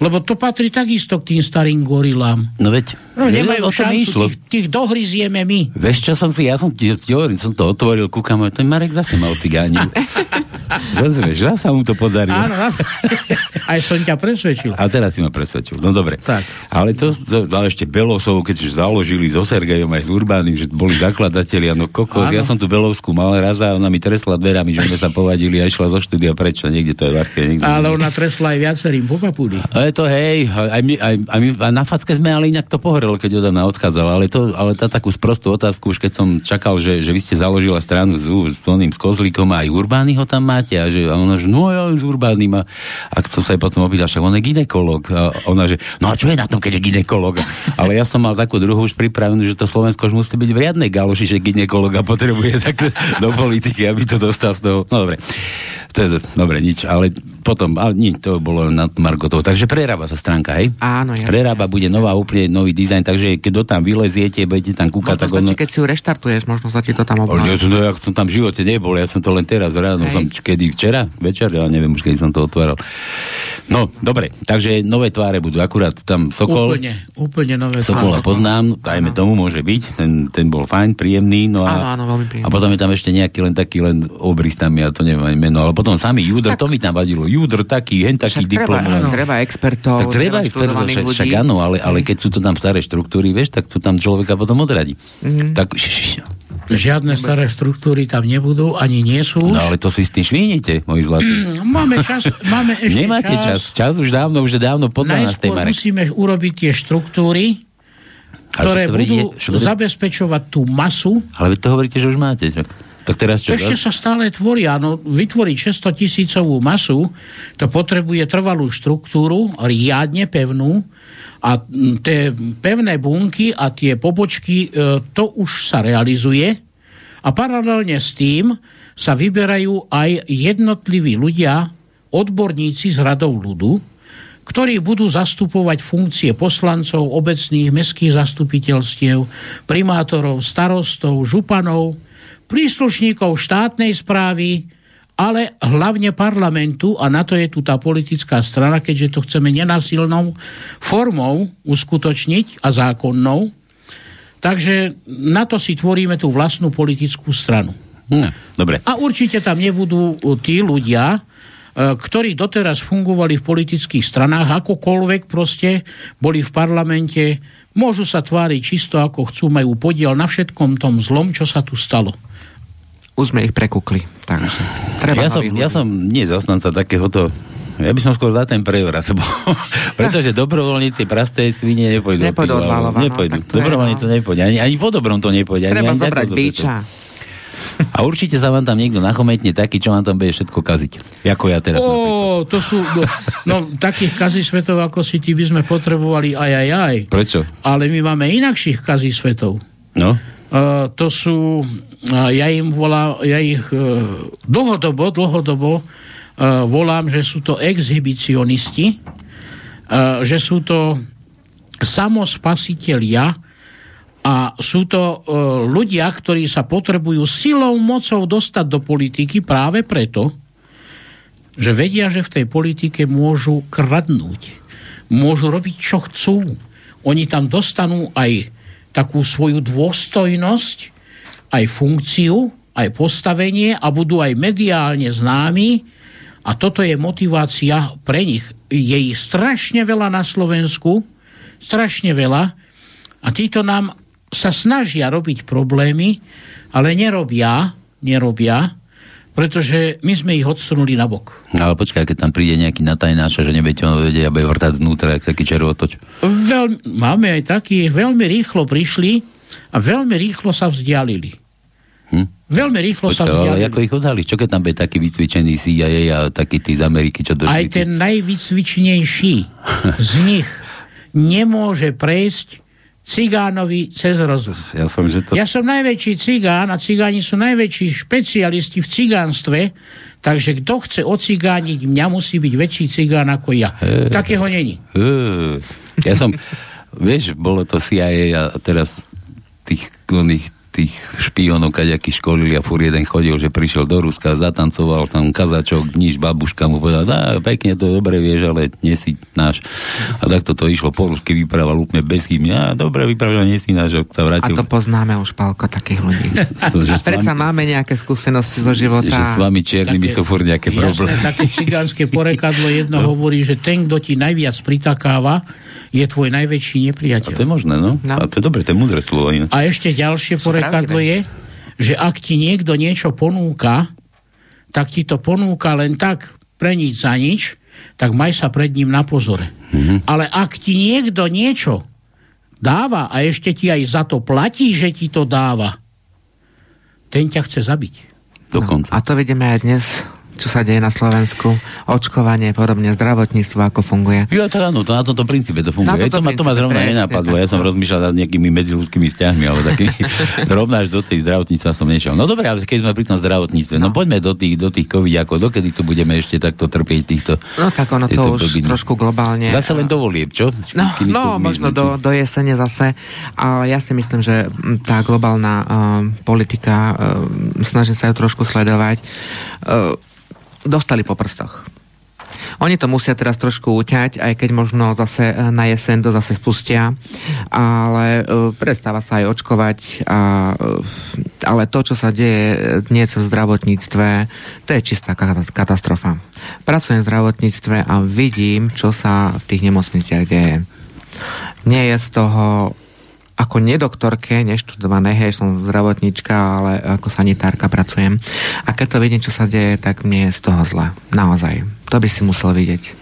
lebo to patrí takisto k tým starým gorilám. No veď, No nemajú šancu, tých, tých dohryzieme my. Vieš, čo som si, ja som ti, hovorím, som to otvoril, kúkam, ten Marek zase mal cigánil. *laughs* Rozumieš, zasa mu to podarilo. Áno, zase. *laughs* Aj som ťa presvedčil. A teraz si ma presvedčil. No dobre. Tak. Ale to, to ale ešte Belosov, keď založili so Sergejom aj s Urbánnym, že boli zakladatelia, no kokos, Áno. ja som tu Belovskú mal raz a ona mi tresla dverami, že sme sa povadili a išla zo štúdia prečo, niekde to je v niekde. Ale ona tresla aj viacerým po papuli. Ale to hej, aj my, aj, aj my a na facke sme ale inak to pohorelo, keď od ona odchádzala, ale, to, ale tá takú sprostú otázku, už keď som čakal, že, že vy ste založila stranu s, s oným s Kozlíkom a aj Urbány ho tam máte a, že, a ona, že no ja s Urbánnym a, a chcel sa jej potom opýtať, však on je ginekolog a ona, že no a čo je na tom, keď je ginekolog? *laughs* Ale ja som mal takú druhú už pripravenú, že to Slovensko už musí byť v riadnej galoši, že ginekolog a potrebuje tak do politiky, aby to dostal z toho. No dobre. To je, dobre, nič, ale potom, ale nič, to bolo nad Margotou. Takže prerába sa stránka, hej? Áno, jasne. Prerába bude nová, úplne nový dizajn, takže keď do tam vyleziete, budete tam kúkať, tak Možno ono... keď si ju reštartuješ, možno sa ti to tam Ale ja, obnoví. no, ja som tam v živote nebol, ja som to len teraz ráno, Hej. som, kedy, včera, večer, ja neviem už, kedy som to otváral. No, dobre, takže nové tváre budú, akurát tam Sokol, Úplne, úplne nové Sokola tváre. poznám, dajme tomu, môže byť, ten, ten bol fajn, príjemný, no a, Áno, áno, veľmi príjemný. a potom je tam ešte nejaký len taký len obrys tam, ja to neviem ani meno, ale potom sami Júdr, to mi tam vadilo, Júdr taký, hen taký Však treba, diplom. treba expertov, Tak treba aj študovaných však, ľudí. však áno, ale, ale keď sú to tam staré štruktúry, vieš, tak to tam človeka potom odradí. Mhm. Tak, š, š, š. Žiadne staré štruktúry tam nebudú, ani nie sú no už. ale to si s tým švínite, môj zlatý. Máme čas, *laughs* máme ešte Nemáte čas. čas. už dávno, už dávno pod 12. Najskôr Marek. musíme urobiť tie štruktúry, ktoré budú zabezpečovať tú masu. Ale vy to hovoríte, že už máte. Čo? Tak teraz čo? Ešte sa stále tvoria. No, vytvoriť 600 tisícovú masu, to potrebuje trvalú štruktúru, riadne pevnú, a tie pevné bunky a tie pobočky, e, to už sa realizuje. A paralelne s tým sa vyberajú aj jednotliví ľudia, odborníci z radov ľudu, ktorí budú zastupovať funkcie poslancov, obecných, mestských zastupiteľstiev, primátorov, starostov, županov, príslušníkov štátnej správy, ale hlavne parlamentu a na to je tu tá politická strana, keďže to chceme nenasilnou formou uskutočniť a zákonnou. Takže na to si tvoríme tú vlastnú politickú stranu. No, dobre. A určite tam nebudú uh, tí ľudia, uh, ktorí doteraz fungovali v politických stranách, akokoľvek proste boli v parlamente, môžu sa tváriť čisto ako chcú, majú podiel na všetkom tom zlom, čo sa tu stalo. Už sme ich prekukli. Takže treba Ja som, nových ja ľudí. som nie zastanca takéhoto ja by som skôr za ten prevrat, *laughs* bo, pretože dobrovoľne tie prosté svine nepôjdu. Nepôjdu ty od vole, Valova, no, Nepôjdu. tak to no. nepôjde. Ani, ani po dobrom to nepôjde. Treba ani zobrať bíča. A určite sa vám tam niekto nachometne taký, čo vám tam bude všetko kaziť. Ako ja teraz. napríklad. Ó, to sú, no, no takých kazí svetov, ako si ty, by sme potrebovali aj, aj, aj. Prečo? Ale my máme inakších kazí svetov. No? To sú, ja im volám, ja ich uh, dlhodobo, dlhodobo uh, volám, že sú to exhibicionisti, uh, že sú to samospasitelia a sú to ľudia, ktorí sa potrebujú silou, mocou dostať do politiky práve preto, že vedia, že v tej politike môžu kradnúť. Môžu robiť, čo chcú. Oni tam dostanú aj takú svoju dôstojnosť, aj funkciu, aj postavenie a budú aj mediálne známi. A toto je motivácia pre nich. Je ich strašne veľa na Slovensku, strašne veľa. A títo nám sa snažia robiť problémy, ale nerobia, nerobia, pretože my sme ich odsunuli na bok. No, ale počkaj, keď tam príde nejaký natajnáša, že nebudete ho vedieť a bude vrtať znútra, jak taký červotoč. Veľmi, máme aj takí, veľmi rýchlo prišli a veľmi rýchlo sa vzdialili. Hm? Veľmi rýchlo sa Počkaj, ale vzdialili. ako ich odhalíš? Čo keď tam bude taký vycvičený CIA a taký tí z Ameriky, čo došli? Aj ten najvycvičnejší z nich nemôže prejsť cigánovi cez rozum. Ja som, že to... Ja som najväčší cigán a cigáni sú najväčší špecialisti v cigánstve, takže kto chce ocigániť mňa, musí byť väčší cigán ako ja. Takého není. Uh, ja som, vieš, bolo to CIA a teraz tých oných tých špionov kaďakých školili a fur jeden chodil, že prišiel do Ruska, zatancoval tam kazačok, nič, babuška mu povedal, dá, pekne to dobre vieš, ale nie si náš. A takto to išlo po rusky, vyprával úplne bez chybne. A dobre vyprával, nie si náš, sa vrátil. A to poznáme už, Pálko, takých ľudí. *laughs* že Predsa vami, máme nejaké skúsenosti zo života. Že s vami čiernymi sú furt nejaké problémy. Také cigánske porekadlo jedno no. hovorí, že ten, kto ti najviac pritakáva, je tvoj najväčší nepriateľ. A to je možné, no. no. A to je dobre, to je múdre slovo. A ešte ďalšie porekadlo je, že ak ti niekto niečo ponúka, tak ti to ponúka len tak pre nič za nič, tak maj sa pred ním na pozore. Mm-hmm. Ale ak ti niekto niečo dáva a ešte ti aj za to platí, že ti to dáva, ten ťa chce zabiť. Dokonca. No, a to vidíme aj dnes čo sa deje na Slovensku, očkovanie, podobne zdravotníctvo, ako funguje. Jo, to áno, to na tomto princípe to funguje. to, ma, to ma zrovna nenapadlo, ja som rozmýšľal nad nejakými medziludskými vzťahmi, ale taký *laughs* rovná až do tej zdravotníctva som nešiel. No dobre, ale keď sme pri tom zdravotníctve, no, no poďme do tých, do tých COVID, ako dokedy tu budeme ešte takto trpieť týchto... No tak ono to už blbiny. trošku globálne... Zase len to volieb, čo? No, no možno do, do jesene zase, ale ja si myslím, že tá globálna uh, politika, uh, snažím sa ju trošku sledovať, uh, dostali po prstoch. Oni to musia teraz trošku uťať, aj keď možno zase eh, na jeseň to zase spustia, ale uh, prestáva sa aj očkovať, a, uh, ale to, čo sa deje dnes v zdravotníctve, to je čistá katastrofa. Pracujem v zdravotníctve a vidím, čo sa v tých nemocniciach deje. Nie je z toho ako nedoktorke, neštudované, hej, som zdravotníčka, ale ako sanitárka pracujem. A keď to vidím, čo sa deje, tak mne je z toho zle. Naozaj. To by si musel vidieť.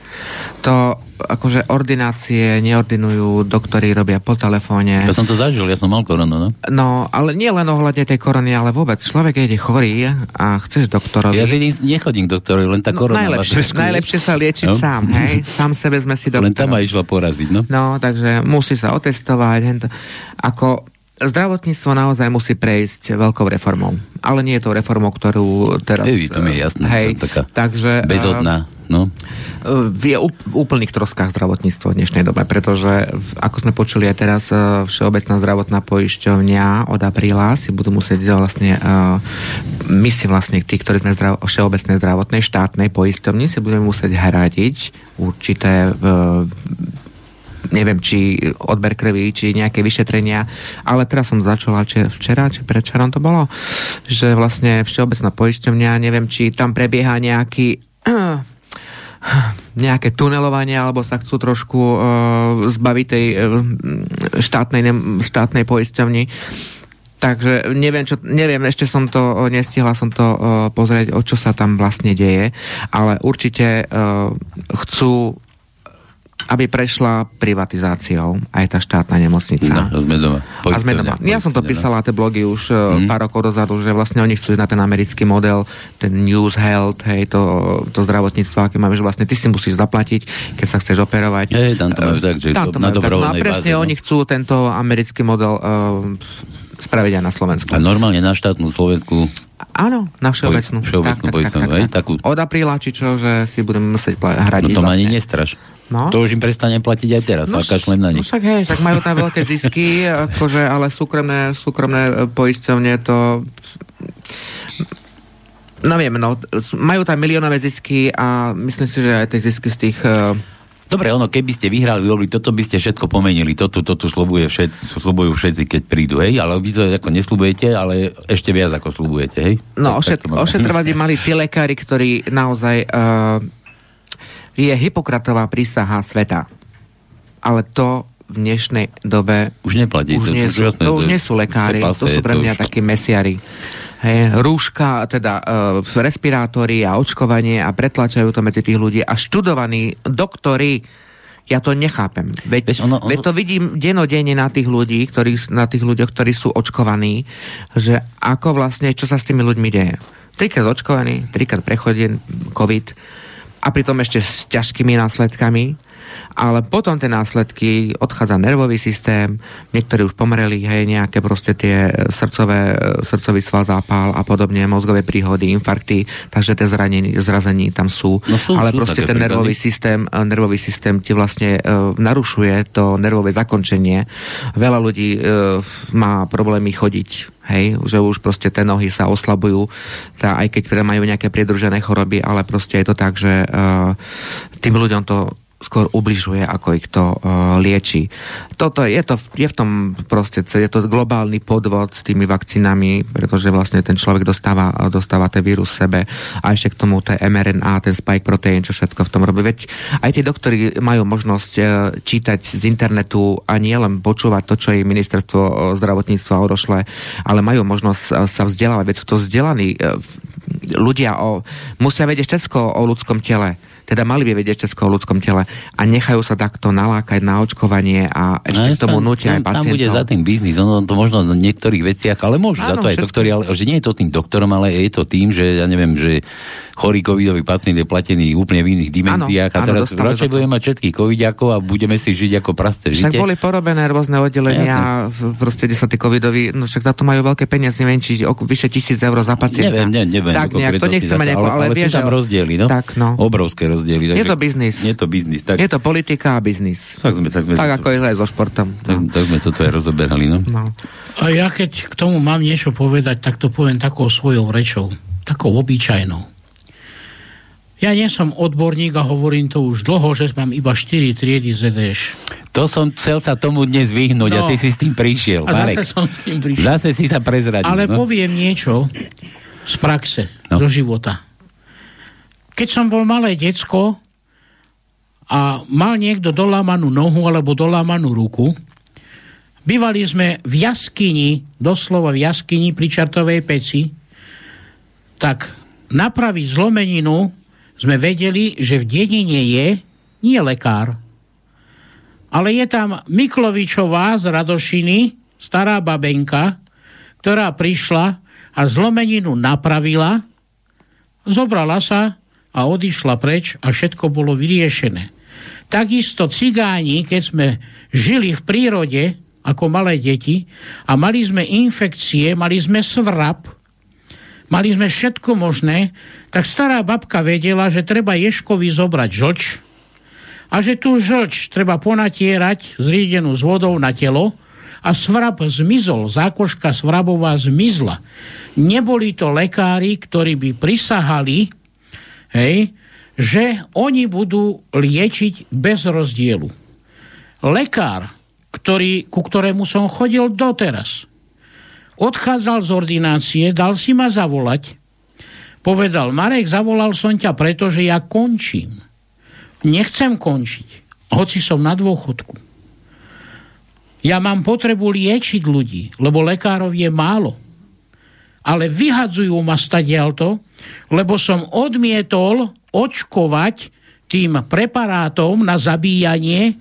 To akože ordinácie neordinujú, doktori robia po telefóne. Ja som to zažil, ja som mal koronu, no? No, ale nie len ohľadne tej korony, ale vôbec. Človek je chorý a chceš doktorovi. Ja nechodím k doktorovi, len tá no, korona. Najlepšie, najlepšie sa liečiť no? sám, hej? *laughs* Sám sebe sme si doktora. Len tam ma išla poraziť, no? No, takže musí sa otestovať. Hento. Ako zdravotníctvo naozaj musí prejsť veľkou reformou. Ale nie je to reformou, ktorú teraz... Ej, to mi je jasné. Hej, taká takže... Bezodná, no. Je úplných troskách zdravotníctvo v dnešnej dobe, pretože, ako sme počuli aj teraz, e, Všeobecná zdravotná poisťovňa od apríla si budú musieť vlastne, e, my si vlastne, tí, ktorí sme zdrav, Všeobecnej zdravotnej štátnej poisťovni, si budeme musieť hradiť určité e, neviem, či odber krvi, či nejaké vyšetrenia, ale teraz som začala, či včera, či predčerom to bolo, že vlastne Všeobecná poisťovňa, neviem, či tam prebieha nejaký nejaké tunelovanie, alebo sa chcú trošku uh, zbaviť tej uh, štátnej, štátnej poisťovni. Takže neviem, čo, neviem, ešte som to, nestihla som to uh, pozrieť, o čo sa tam vlastne deje, ale určite uh, chcú aby prešla privatizáciou aj tá štátna nemocnica. No, sme doma. a sme doma. Ja som to písala, tie blogy už mm. pár rokov dozadu, že vlastne oni chcú ísť na ten americký model, ten News Health, hej, to, to zdravotníctvo, aké máme, že vlastne ty si musíš zaplatiť, keď sa chceš operovať. Hej, tam to majú tak, že tam to na dobrovoľnej no presne báze, oni no. chcú tento americký model uh, spraviť aj na Slovensku. A normálne na štátnu Slovensku Áno, na všeobecnú. Všeobecnú tak, tak, tak, tak, tak. Od apríla, či čo, že si budeme musieť hradiť. No to ma ani nestraš. No? To už im prestane platiť aj teraz, no, kašlem na nich. No však hej, však majú tam veľké zisky, akože, ale súkromné, súkromné e, poisťovne to... No viem, no, majú tam miliónové zisky a myslím si, že aj tie zisky z tých... Uh... Dobre, ono, keby ste vyhrali voľby, toto by ste všetko pomenili, toto, toto slobuje všetci, slobujú všetci, keď prídu, hej, ale vy to ako neslubujete, ale ešte viac ako slubujete, hej? No, ošet, ošetrovať by *laughs* mali tie lekári, ktorí naozaj uh, je Hipokratová prísaha sveta. Ale to v dnešnej dobe už neplatí. Už to, nie sú, to, to už nie sú lekári, to, to sú pre mňa už... takí mesiari. Hej, rúška, teda uh, respirátory a očkovanie a pretlačajú to medzi tých ľudí a študovaní doktory ja to nechápem. Veď, Veď ono, ono... veď to vidím denodenne na tých ľudí, ktorí, na tých ľuďoch, ktorí sú očkovaní, že ako vlastne, čo sa s tými ľuďmi deje. Trikrát očkovaní, trikrát prechodie COVID, a pritom ešte s ťažkými následkami. Ale potom tie následky, odchádza nervový systém, niektorí už pomreli, hej, nejaké proste tie srdcové, srdcový sval zápal a podobne, mozgové príhody, infarkty, takže tie zranení, zrazení tam sú. No sú ale sú proste ten nervový prípady. systém, eh, nervový systém ti vlastne uh, narušuje to nervové zakončenie. Veľa ľudí uh, má problémy chodiť, hej, že už proste tie nohy sa oslabujú, tá, aj keď teda majú nejaké pridružené choroby, ale proste je to tak, že uh, tým ľuďom to skôr ubližuje, ako ich to uh, lieči. Toto je, to, je v tom proste, je to globálny podvod s tými vakcínami, pretože vlastne ten človek dostáva, dostáva ten vírus sebe a ešte k tomu ten mRNA, ten spike protein, čo všetko v tom robí. Veď aj tí doktori majú možnosť uh, čítať z internetu a nie len počúvať to, čo im ministerstvo zdravotníctva odošle, ale majú možnosť uh, sa vzdelávať. Veď to vzdelaní uh, ľudia o, musia vedieť všetko o ľudskom tele teda mali by vedieť všetko o ľudskom tele a nechajú sa takto nalákať na očkovanie a ešte No, k tomu nutia aj tam, tam bude pacientov. za tým biznis, ono to možno v niektorých veciach, ale môžu za Áno, to aj všetko. doktori, ale že nie je to tým doktorom, ale je to tým, že ja neviem, že chorý covidový pacient je platený úplne v iných dimenziách a áno, teraz dostávajú radšej za budeme mať všetkých covidiakov a budeme si žiť ako prasté Však žite. boli porobené rôzne oddelenia, v- proste, kde sa tí covidoví, no však za to majú veľké peniaze, neviem, či vyše tisíc eur za pacienta. Neviem, ne, neviem. Tak nejak, to nechceme za nejako, ale, ale, vie, sú tam rozdiely, no? Tak, no. Obrovské rozdiely. Je to biznis. Je to biznis, tak, Je to politika a biznis. tak sme, tak sme, Tak to, ako je to aj so športom. tak, No. tak sme toto aj rozoberali, no. No. A ja keď k tomu mám niečo povedať, tak to poviem takou svojou rečou, takou obyčajnou. Ja nie som odborník a hovorím to už dlho, že mám iba 4 triedy ZDŠ. To som chcel sa tomu dnes vyhnúť a No. ty si s tým prišiel, A Marek. zase som s tým prišiel. Zase si sa prezradil. Ale no. poviem niečo z praxe, No. zo života. Keď som bol malé decko a mal niekto dolámanú nohu alebo dolámanú ruku, bývali sme v jaskyni, doslova v jaskyni pri čartovej peci, tak napraviť zlomeninu sme vedeli, že v dedine je nie lekár, ale je tam Miklovičová z Radošiny, stará babenka, ktorá prišla a zlomeninu napravila, zobrala sa a odišla preč a všetko bolo vyriešené. Takisto cigáni, keď sme žili v prírode ako malé deti a mali sme infekcie, mali sme svrap, mali sme všetko možné, tak stará babka vedela, že treba Ješkovi zobrať žlč a že tú žlč treba ponatierať zriedenú s vodou na telo a svrap zmizol, zákoška svrabová zmizla. Neboli to lekári, ktorí by prisahali, hej, že oni budú liečiť bez rozdielu. Lekár, ktorý, ku ktorému som chodil doteraz, odchádzal z ordinácie, dal si ma zavolať, povedal, Marek, zavolal som ťa, pretože ja končím. Nechcem končiť, hoci som na dôchodku. Ja mám potrebu liečiť ľudí, lebo lekárov je málo. Ale vyhadzujú ma stadialto, lebo som odmietol očkovať tým preparátom na zabíjanie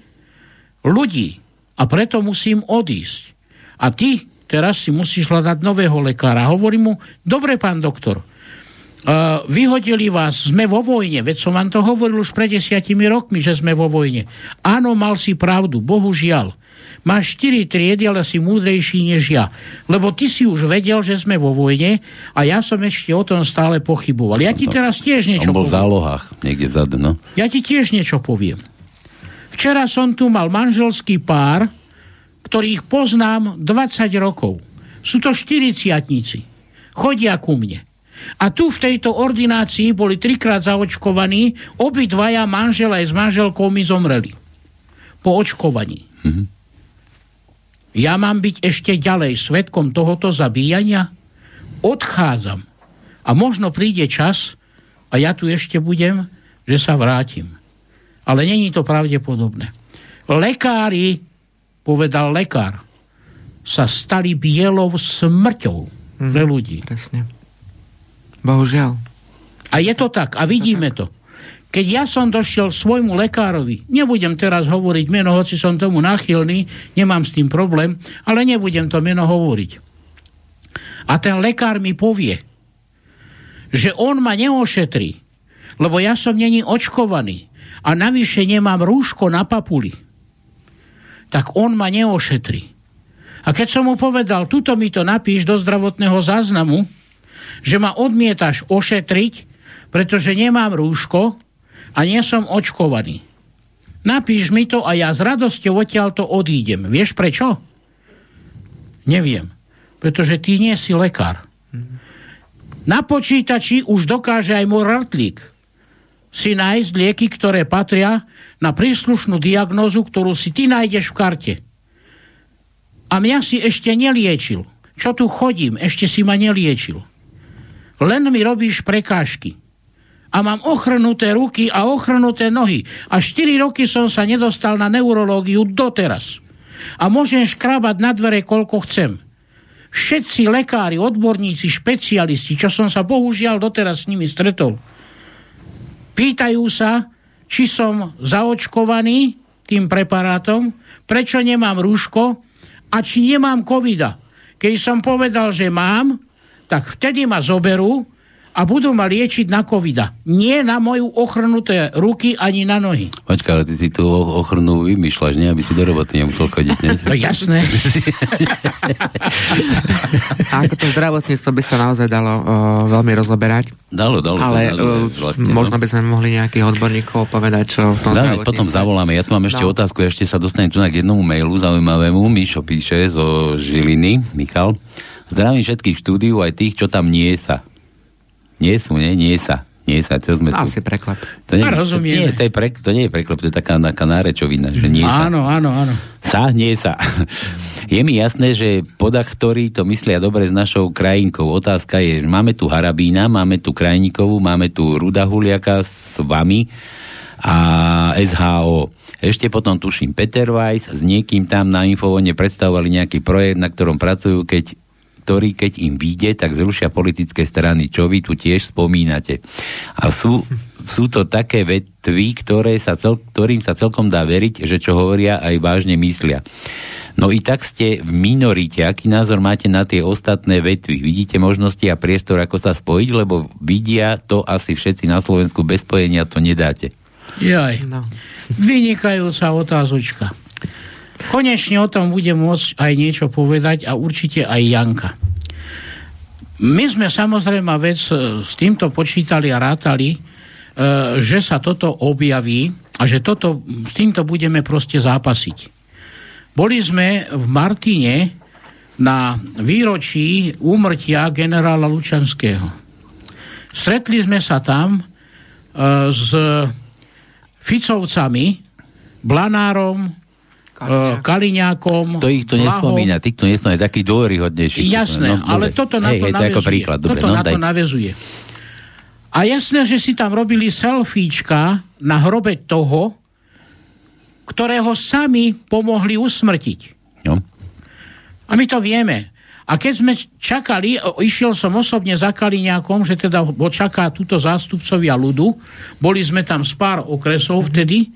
ľudí. A preto musím odísť. A ty teraz si musíš hľadať nového lekára. Hovorím mu, dobre, pán doktor, Uh, vyhodili vás, sme vo vojne, veď som vám to hovoril už pred desiatimi rokmi, že sme vo vojne. Áno, mal si pravdu, bohužiaľ. Máš štyri triedy, ale si múdrejší než ja. Lebo ty si už vedel, že sme vo vojne a ja som ešte o tom stále pochyboval. Ja ti teraz tiež niečo On bol v poviem. zálohách, niekde vzadu, no. Ja ti tiež niečo poviem. Včera som tu mal manželský pár, ktorých poznám 20 rokov. Sú to štyriciatníci. Chodia ku mne. A tu v tejto ordinácii boli trikrát zaočkovaní, obidvaja manžel aj s manželkou mi zomreli. Po očkovaní. Ja mám byť ešte ďalej svetkom tohoto zabíjania? Odchádzam. A možno príde čas, a ja tu ešte budem, že sa vrátim. Ale není to pravdepodobné. Lekári, povedal lekár, sa stali bielou smrťou pre ľudí. Presne. Bohužiaľ. A je to tak. A vidíme to. Keď ja som došiel svojmu lekárovi, nebudem teraz hovoriť meno, hoci som tomu náchylný, nemám s tým problém, ale nebudem to meno hovoriť. A ten lekár mi povie, že on ma neošetrí, lebo ja som není očkovaný. a navyše nemám rúško na papuli, tak on ma neošetrí. A keď som mu povedal, tuto mi to napíš do zdravotného záznamu, že ma odmietaš ošetriť, pretože nemám rúško a nie som očkovaný. Napíš mi to a ja s radosťou odtiaľ to odídem. Vieš prečo? Neviem. Pretože ty nie si lekár. Na počítači už dokáže aj môj rtlík si nájsť lieky, ktoré patria na príslušnú diagnózu, ktorú si ty nájdeš v karte. A mňa si ešte neliečil. Čo tu chodím, ešte si ma neliečil. Len mi robíš prekážky. A mám ochrnuté ruky a ochrnuté nohy. A 4 roky som sa nedostal na neurológiu doteraz. A môžem škrabať na dvere, koľko chcem. Všetci lekári, odborníci, špecialisti, čo som sa bohužiaľ doteraz s nimi stretol, pýtajú sa, či som zaočkovaný tým preparátom, prečo nemám rúško a či nemám covida. Keď som povedal, že mám, tak vtedy ma zoberú a budú ma liečiť na covida. Nie na moju ochrnuté ruky ani na nohy. Počkaj, ale ty si tú ochrnu vymýšľaš, nie? Aby si do roboty nemusel chodiť, nie? No jasné. *laughs* a ako to zdravotníctvo by sa naozaj dalo uh, veľmi rozoberať. Dalo, dalo. Ale dalo, uh, vlastne, možno by sme mohli nejakých odborníkov povedať, čo v tom Dáme, potom zavoláme. Ja tu mám ešte no. otázku, ešte sa dostanem tu na k jednomu mailu zaujímavému. Mišo píše zo Žiliny, Michal. Zdravím všetkých štúdiu, aj tých, čo tam nie sa. Nie sú, nie, nie sa. Nie sa, čo sme Asi tu. preklep. To nie, to, nie, to, je pre, to nie je preklep, to je taká, taká nárečovina, že nie sa. Áno, áno, áno. Sa, nie sa. Je mi jasné, že podachtorí to myslia dobre s našou krajinkou. Otázka je, máme tu Harabína, máme tu Krajníkovú, máme tu Ruda Huliaka s vami a SHO. Ešte potom tuším Peter Weiss s niekým tam na Infovone predstavovali nejaký projekt, na ktorom pracujú, keď ktorý keď im vyjde, tak zrušia politické strany, čo vy tu tiež spomínate. A sú, sú to také vetvy, ktoré sa cel, ktorým sa celkom dá veriť, že čo hovoria aj vážne myslia. No i tak ste v minorite. Aký názor máte na tie ostatné vetvy? Vidíte možnosti a priestor, ako sa spojiť? Lebo vidia to asi všetci na Slovensku. Bez spojenia to nedáte. Jaj. No. Vynikajúca otázočka. Konečne o tom bude môcť aj niečo povedať a určite aj Janka. My sme samozrejme vec e, s týmto počítali a rátali, e, že sa toto objaví a že toto, s týmto budeme proste zápasiť. Boli sme v Martine na výročí úmrtia generála Lučanského. Stretli sme sa tam e, s Ficovcami, Blanárom, Kaliňákom. To ich to nespomína, ty to je taký dôveryhodnejší. Jasné, no, ale toto na hej, to hej, navezuje. To ako príklad. Dobre, toto no, na daj. to navezuje. A jasné, že si tam robili selfiečka na hrobe toho, ktorého sami pomohli usmrtiť. No. A my to vieme. A keď sme čakali, išiel som osobne za Kaliňákom, že teda ho čaká túto zástupcovia ľudu. Boli sme tam z pár okresov vtedy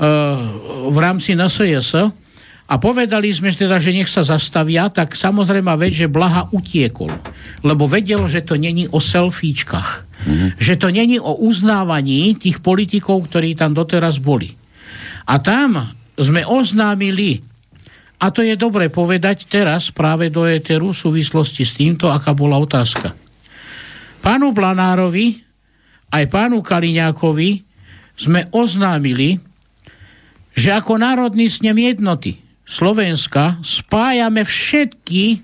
v rámci NSJS a povedali sme teda, že nech sa zastavia, tak samozrejme vec, že Blaha utiekol. Lebo vedel, že to není o selfiečkách. Mm-hmm. Že to není o uznávaní tých politikov, ktorí tam doteraz boli. A tam sme oznámili, a to je dobre povedať teraz práve do éteru v súvislosti s týmto, aká bola otázka. Pánu Blanárovi aj pánu Kaliňákovi sme oznámili, že ako Národný snem jednoty Slovenska spájame všetky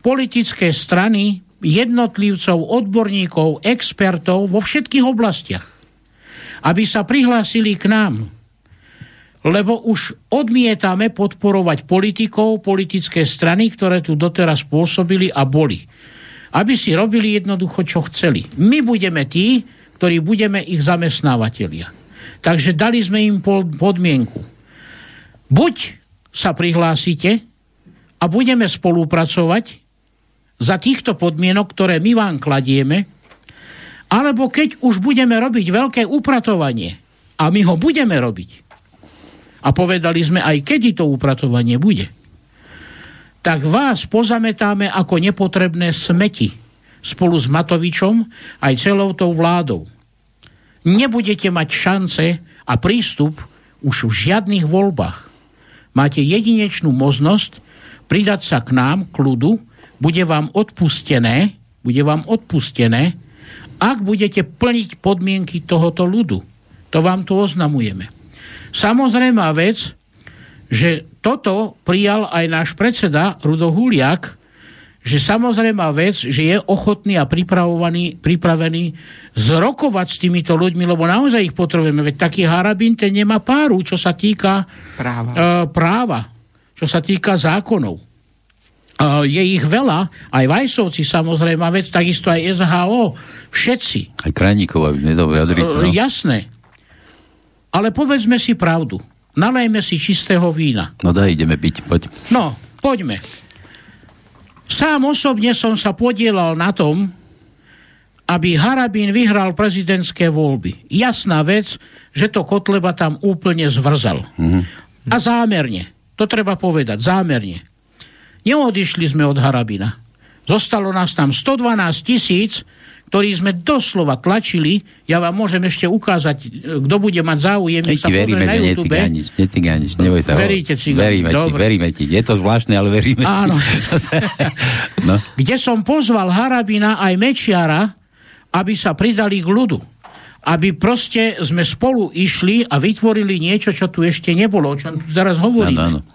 politické strany, jednotlivcov, odborníkov, expertov vo všetkých oblastiach, aby sa prihlásili k nám. Lebo už odmietame podporovať politikov, politické strany, ktoré tu doteraz pôsobili a boli. Aby si robili jednoducho, čo chceli. My budeme tí, ktorí budeme ich zamestnávateľia. Takže dali sme im podmienku. Buď sa prihlásite a budeme spolupracovať za týchto podmienok, ktoré my vám kladieme, alebo keď už budeme robiť veľké upratovanie, a my ho budeme robiť, a povedali sme aj, kedy to upratovanie bude, tak vás pozametáme ako nepotrebné smeti spolu s Matovičom aj celou tou vládou nebudete mať šance a prístup už v žiadnych voľbách. Máte jedinečnú možnosť pridať sa k nám, k ľudu, bude vám odpustené, bude vám odpustené, ak budete plniť podmienky tohoto ľudu. To vám tu oznamujeme. Samozrejme vec, že toto prijal aj náš predseda Rudo Huliak, že samozrejme vec, že je ochotný a pripravovaný, pripravený zrokovať s týmito ľuďmi, lebo naozaj ich potrebujeme. Veď taký harabín, ten nemá páru, čo sa týka Práva. E, práva čo sa týka zákonov. E, je ich veľa, aj Vajsovci samozrejme, vec, takisto aj SHO, všetci. Aj Krajníkov, aby vyjadrili. E, No. jasné. Ale povedzme si pravdu. Nalejme si čistého vína. no daj, ideme piť, poď. No, poďme. Sám osobne som sa podielal na tom, aby Harabín vyhral prezidentské voľby. Jasná vec, že to Kotleba tam úplne zvrzal. Mm-hmm. A zámerne. To treba povedať, zámerne. Neodišli sme od Harabina. Zostalo nás tam 112 tisíc, ktorí sme doslova tlačili. Ja vám môžem ešte ukázať, e, kto bude mať záujem. Nech sa ti veríme, na že YouTube. necigániš, necigániš, neboj sa. Veríte cigáni, Veríme ti, dobre. veríme ti. Je to zvláštne, ale veríme Áno. ti. *laughs* no. kde som pozval Harabina aj Mečiara, aby sa pridali k ľudu. Aby proste sme spolu išli a vytvorili niečo, čo tu ešte nebolo, o čom tu teraz hovoríme. Áno, áno.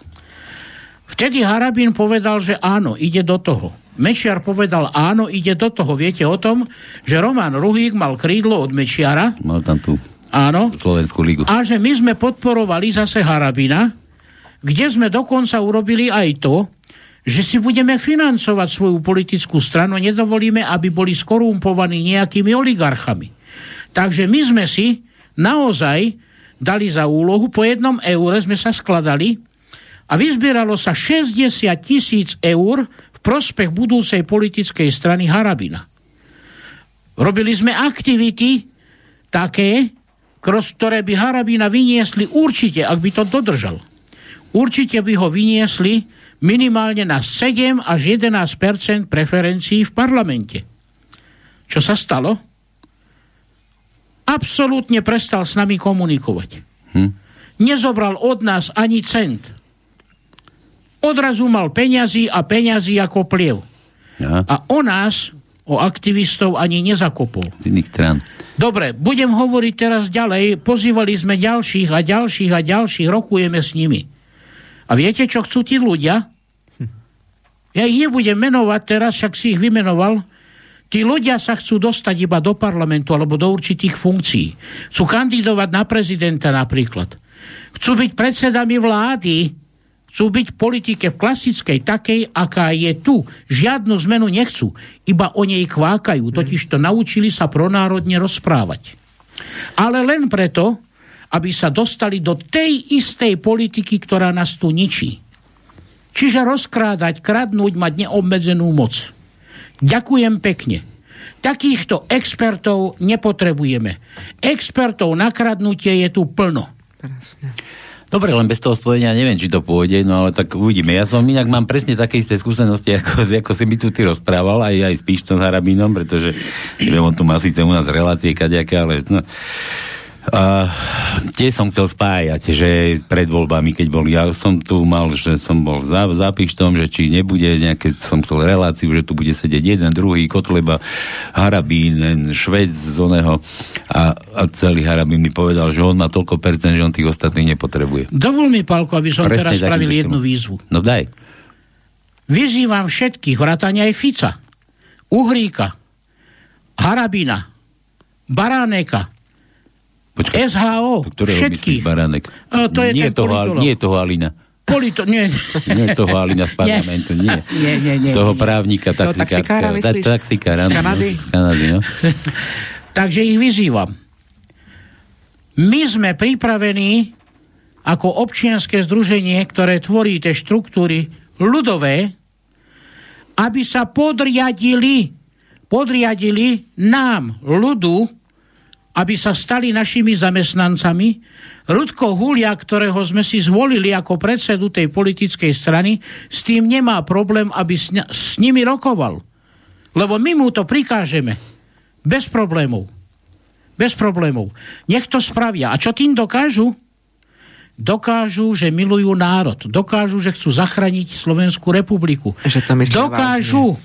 Vtedy Harabin povedal, že áno, ide do toho. Mečiar povedal áno, ide do toho. Viete o tom, že Roman Ruhík mal krídlo od Mečiara, Mal tam tú áno, Slovenskú ligu. a že my sme podporovali zase Harabina, kde sme dokonca urobili aj to, že si budeme financovať svoju politickú stranu nedovolíme, aby boli skorumpovaní nejakými oligarchami. Takže my sme si naozaj dali za úlohu, po jednom eure sme sa skladali a vyzbieralo sa 60 tisíc eur prospech budúcej politickej strany Harabina. Robili sme aktivity také, ktoré by Harabina vyniesli určite, ak by to dodržal. Určite by ho vyniesli minimálne na 7 až 11% preferencií v parlamente. Čo sa stalo? Absolútne prestal s nami komunikovať. Hm? Nezobral od nás ani cent. Odrazu mal peňazí a peňazí ako pliev. Ja, A o nás, o aktivistov, ani nezakopol. z iných strán. Dobre, budem hovoriť teraz ďalej. Pozývali sme ďalších a ďalších a ďalších, rokujeme s nimi. A viete, čo chcú tí ľudia? Ja ich nebudem menovať teraz, však si ich vymenoval. Tí ľudia sa chcú dostať iba do parlamentu alebo do určitých funkcií. Chcú kandidovať na prezidenta napríklad. Chcú byť predsedami vlády, chcú byť v politike v klasickej, takej, aká je tu. Žiadnu zmenu nechcú, iba o nej kvákajú, totiž to naučili sa pronárodne rozprávať. Ale len preto, aby sa dostali do tej istej politiky, ktorá nás tu ničí. Čiže rozkrádať, kradnúť, mať neobmedzenú moc. Ďakujem pekne. Takýchto expertov nepotrebujeme. Expertov na kradnutie je tu plno. Dobre, len bez toho spojenia neviem, či to pôjde, no ale tak uvidíme. Ja som inak mám presne také isté skúsenosti, ako, ako si mi tu ty rozprával, aj, aj s Píštom Harabinom, pretože neviem, on tu má síce u nás relácie kadejaké, ale no, a tie som chcel spájať, že pred voľbami, keď boli, ja som tu mal, že som bol za, za Pištom, že či nebude nejaké, som chcel reláciu, že tu bude sedieť jeden, druhý, Kotleba, Harabín, Švec z oného a, a celý Harabín mi povedal, že on má toľko percent, že on tých ostatných nepotrebuje. Dovol mi, Palko, aby som Presne teraz spravil jednu výzvu. No daj. Vyzývam všetkých, vrátane aj Fica, Uhríka, Harabina, Baránek,a Počkaj, SHO, všetkých. Baránek? A to je nie, ten toho, politolog. nie toho Alina. Polito, nie, *laughs* Nie toho Alina z parlamentu, nie. *laughs* nie, nie, nie. toho nie. právnika taxikára? Taxikára, Z Kanady? no, Z Kanady, no. Takže ich vyzývam. My sme pripravení ako občianske združenie, ktoré tvorí tie štruktúry ľudové, aby sa podriadili, podriadili nám, ľudu, aby sa stali našimi zamestnancami. Rudko Hulia, ktorého sme si zvolili ako predsedu tej politickej strany, s tým nemá problém, aby s, nimi rokoval. Lebo my mu to prikážeme. Bez problémov. Bez problémov. Nech to spravia. A čo tým dokážu? Dokážu, že milujú národ. Dokážu, že chcú zachrániť Slovenskú republiku. Že to Dokážu,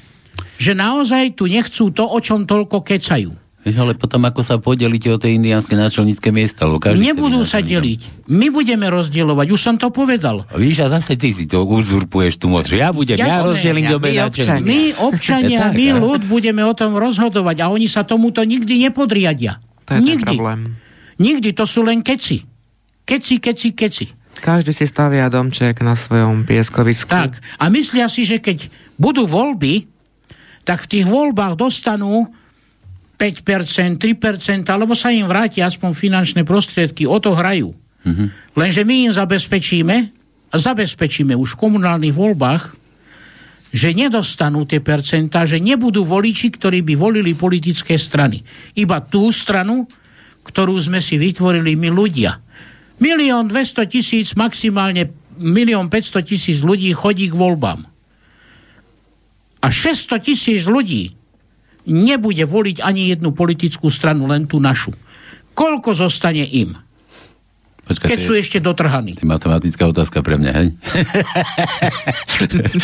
že naozaj tu nechcú to, o čom toľko kecajú. Vieš, ale potom ako sa podelíte o tie indiánske náčelnícke miesta? lebo každý Nebudú sa deliť. My budeme rozdielovať. Už som to povedal. A Víš, a zase ty si to uzurpuješ tú moc, ja budem, ja Jasné. rozdelím Ja- dobe my náčelníka. My, *laughs* občania, tak, my a? ľud, budeme o tom rozhodovať a oni sa tomuto nikdy nepodriadia. To je nikdy. problém. Nikdy, to sú len keci. Keci, keci, keci. Každý si stavia domček na svojom pieskovisku. Tak. A myslia si, že keď budú voľby, tak v tých voľbách dostanú 5%, 3%, alebo sa im vráti aspoň finančné prostriedky, o to hrajú. Mhm. Lenže my im zabezpečíme, a zabezpečíme už v komunálnych voľbách, že nedostanú tie percentá, že nebudú voliči, ktorí by volili politické strany. Iba tú stranu, ktorú sme si vytvorili my ľudia. Milión 200 tisíc, maximálne milión 500 tisíc ľudí chodí k voľbám. A 600 tisíc ľudí nebude voliť ani jednu politickú stranu, len tú našu. Koľko zostane im, Počkaj, keď sú je, ešte dotrhaní? to je matematická otázka pre mňa, hej?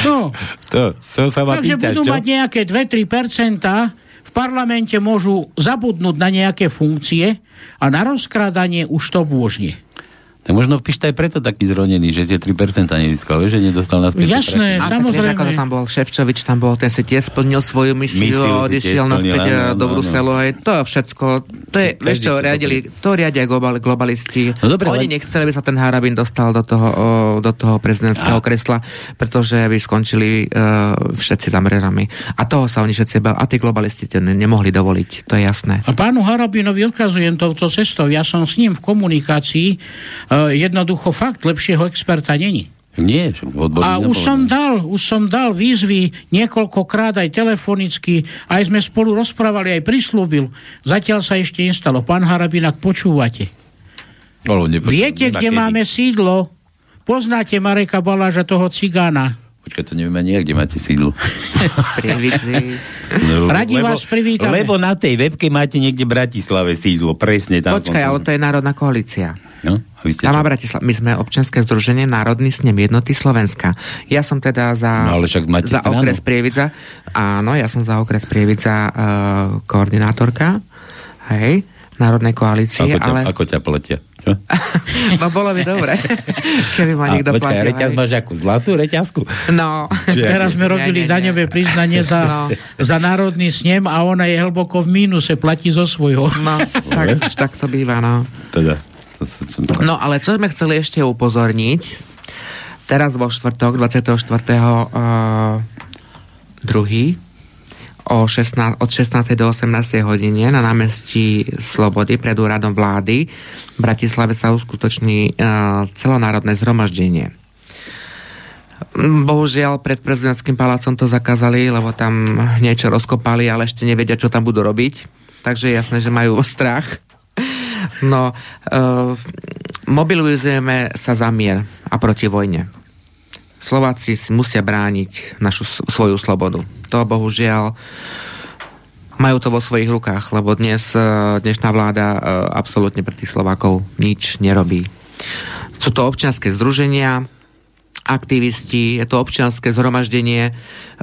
No, To, to sa ma takže pýtaš, budú čo? mať nejaké 2-3%, v parlamente môžu zabudnúť na nejaké funkcie a na rozkrádanie už to bôžne. Tak možno Pišta je preto taký zronený, že tie 3% nezískal, že nedostal naspäť. tie Jasné. A Samozrejme. ako to tam bol Ševčovič, tam bol, ten si tiež splnil svoju misiu, Misiu si a odišiel naspäť áno, do. Bruselu. Hej. To je všetko, to je, Každý vieš čo, to riadili, to riadia global, globalisti. No dobre, Oni len- nechceli, aby sa ten Harabin dostal do toho, o, do toho prezidentského kresla, pretože by skončili uh, všetci za mrežami. A toho sa oni všetci bali. A tí globalisti to ne- nemohli dovoliť, to je jasné. A pánu Harabinovi odkazujem touto cestou. Ja som s ním v komunikácii. E, jednoducho fakt, lepšieho experta není. Nie, A už som dal, už som dal výzvy niekoľkokrát aj telefonicky, aj sme spolu rozprávali, aj prislúbil. Zatiaľ sa ešte nestalo. Pán Harabin, ak počúvate. Viete, kde máme sídlo? Poznáte Mareka Baláža, toho cigána? Počkaj, to neviem ani kde máte sídlo. *laughs* No, Radi vás privítame. Lebo na tej webke máte niekde v Bratislave sídlo, presne tam. Počkaj, ale to je Národná koalícia. No, a vy ste Tam Bratislava. My sme občianske združenie Národný snem jednoty Slovenska. Ja som teda za, No, ale však máte za stranu. okres Prievidza. Áno, ja som za okres Prievidza uh, koordinátorka. Hej, Národnej koalície, Ako ťa, ale... ako ťa pletia? Čo? *laughs* no bolo by dobre, *laughs* keby ma A niekto počkaj, platil. reťaz hej. máš akú? Zlatú reťazku? No. Čiže- Teraz sme Nie, robili nie, nie. daňové priznanie za, No. za národný snem a ona je hlboko v mínuse, platí zo svojho. No, tak, tak to býva, no. Teda. To. No ale čo sme chceli ešte upozorniť, teraz vo štvrtok, 24. Uh, druhý, o 16, od 16. do 18. hodine na námestí Slobody pred úradom vlády v Bratislave sa uskutoční uh, celonárodné zhromaždenie. Mm, Bohužiaľ pred prezidentským palácom to zakázali, lebo tam niečo rozkopali, ale ešte nevedia, čo tam budú robiť. Takže je jasné, že majú *laughs* strach. No, uh, mobilizujeme sa za mier a proti vojne. Slováci si musia brániť našu svoju slobodu. To bohužiaľ majú to vo svojich rukách, lebo dnes eh, dnešná vláda eh, absolútne pre tých Slovákov nič nerobí. Sú to občianske združenia, aktivisti, je to občianske zhromaždenie, eh,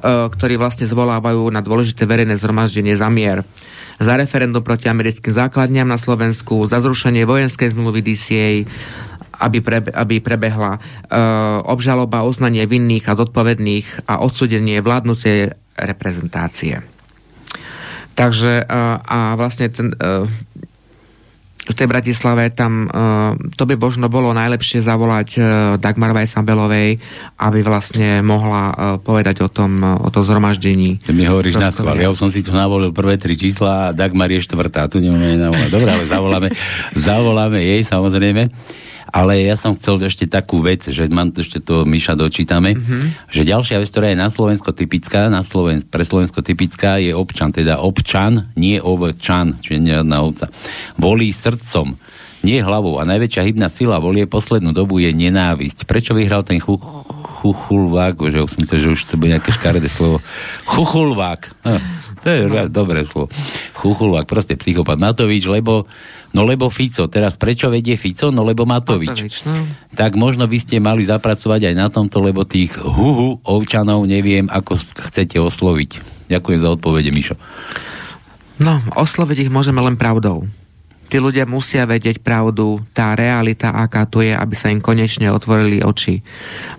ktorí vlastne zvolávajú na dôležité verejné zhromaždenie za mier. Za referendum proti americkým základniam na Slovensku, za zrušenie vojenskej zmluvy DCA, aby, prebe, aby prebehla uh, obžaloba, uznanie vinných a zodpovedných a odsudenie vládnucej reprezentácie. Takže uh, a vlastne ten, uh, v tej Bratislave tam uh, to by možno bolo najlepšie zavolať Dagmar Vajsambelovej, aby vlastne mohla povedať o tom, o tom zhromaždení. Ty mi hovoríš na schvál. Ja už som si tu navolil prvé tri čísla a Dagmar je štvrtá. Tu nemáme navolať. Dobre, ale zavoláme, *laughs* zavoláme jej samozrejme. Ale ja som chcel ešte takú vec, že mám ešte to Miša dočítame, mm-hmm. že ďalšia vec, ktorá je na Slovensko typická, na Sloven, pre Slovensko typická, je občan, teda občan, nie ovčan, čiže neradná ovca. Volí srdcom, nie hlavou. A najväčšia hybná sila volie poslednú dobu je nenávisť. Prečo vyhral ten chu, chuchulvák, že už som že už to bude nejaké škaredé slovo. Chuchulvák. No, To je no. dobré slovo. Chuchulák, proste psychopat. Matovič, lebo, no lebo Fico. Teraz prečo vedie Fico? No lebo Matovič. Matovič no. Tak možno by ste mali zapracovať aj na tomto, lebo tých huhu ovčanov neviem, ako chcete osloviť. Ďakujem za odpovede, Mišo. No, osloviť ich môžeme len pravdou. Tí ľudia musia vedieť pravdu, tá realita, aká tu je, aby sa im konečne otvorili oči.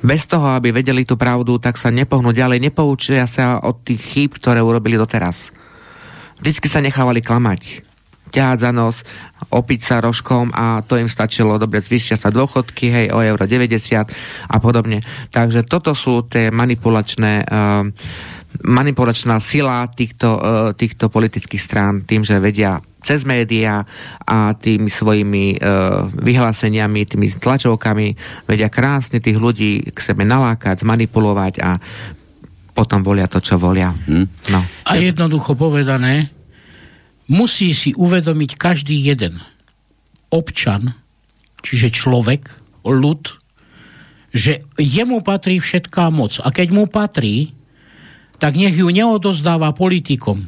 Bez toho, aby vedeli tú pravdu, tak sa nepohnú ďalej, nepoučia sa od tých chýb, ktoré urobili doteraz. Vždycky sa nechávali klamať. Ťahať za nos, opiť sa rožkom a to im stačilo. Dobre, zvyšia sa dôchodky, hej, o euro 90 a podobne. Takže toto sú tie manipulačné uh, manipulačná sila týchto, uh, týchto politických strán tým, že vedia cez médiá a tými svojimi uh, vyhláseniami, tými tlačovkami vedia krásne tých ľudí k sebe nalákať, zmanipulovať a potom volia to, čo volia. Hm? No. A jednoducho povedané, musí si uvedomiť každý jeden občan, čiže človek, ľud, že jemu patrí všetká moc. A keď mu patrí, tak nech ju neodozdáva politikom.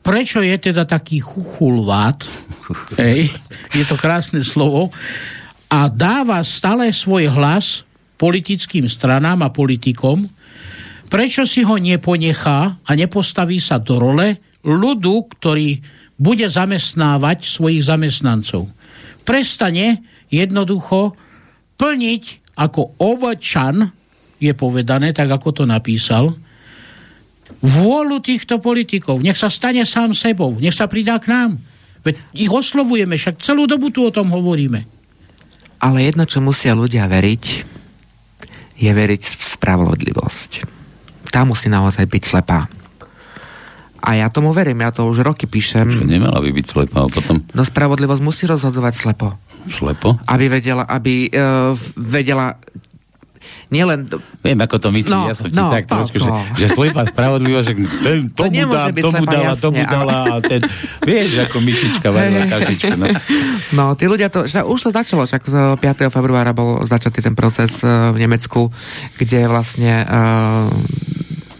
Prečo je teda taký chuchulvát, *laughs* hej, je to krásne slovo, a dáva stále svoj hlas politickým stranám a politikom, prečo si ho neponechá a nepostaví sa do role ľudu, ktorý bude zamestnávať svojich zamestnancov. Prestane jednoducho plniť ako ovčan, je povedané, tak ako to napísal, vôľu týchto politikov. Nech sa stane sám sebou. Nech sa pridá k nám. Veď ich oslovujeme, však celú dobu tu o tom hovoríme. Ale jedno, čo musia ľudia veriť, je veriť v spravodlivosť. Tá musí naozaj byť slepá. A ja tomu verím, ja to už roky píšem. Čo nemala by byť slepá, potom... No spravodlivosť musí rozhodovať slepo. Slepo? Aby vedela, aby uh, vedela nielen... Viem, ako to myslí, no, ja som no, tak trošku, že, že slepá spravodlivosť, že ten, tomu, to dá, tomu slepa, dala, jasne, tomu dala ale... a ten, vieš, ako myšička varila kažička. No. no, tí ľudia to, že už to začalo, však 5. februára bol začatý ten proces uh, v Nemecku, kde vlastne uh,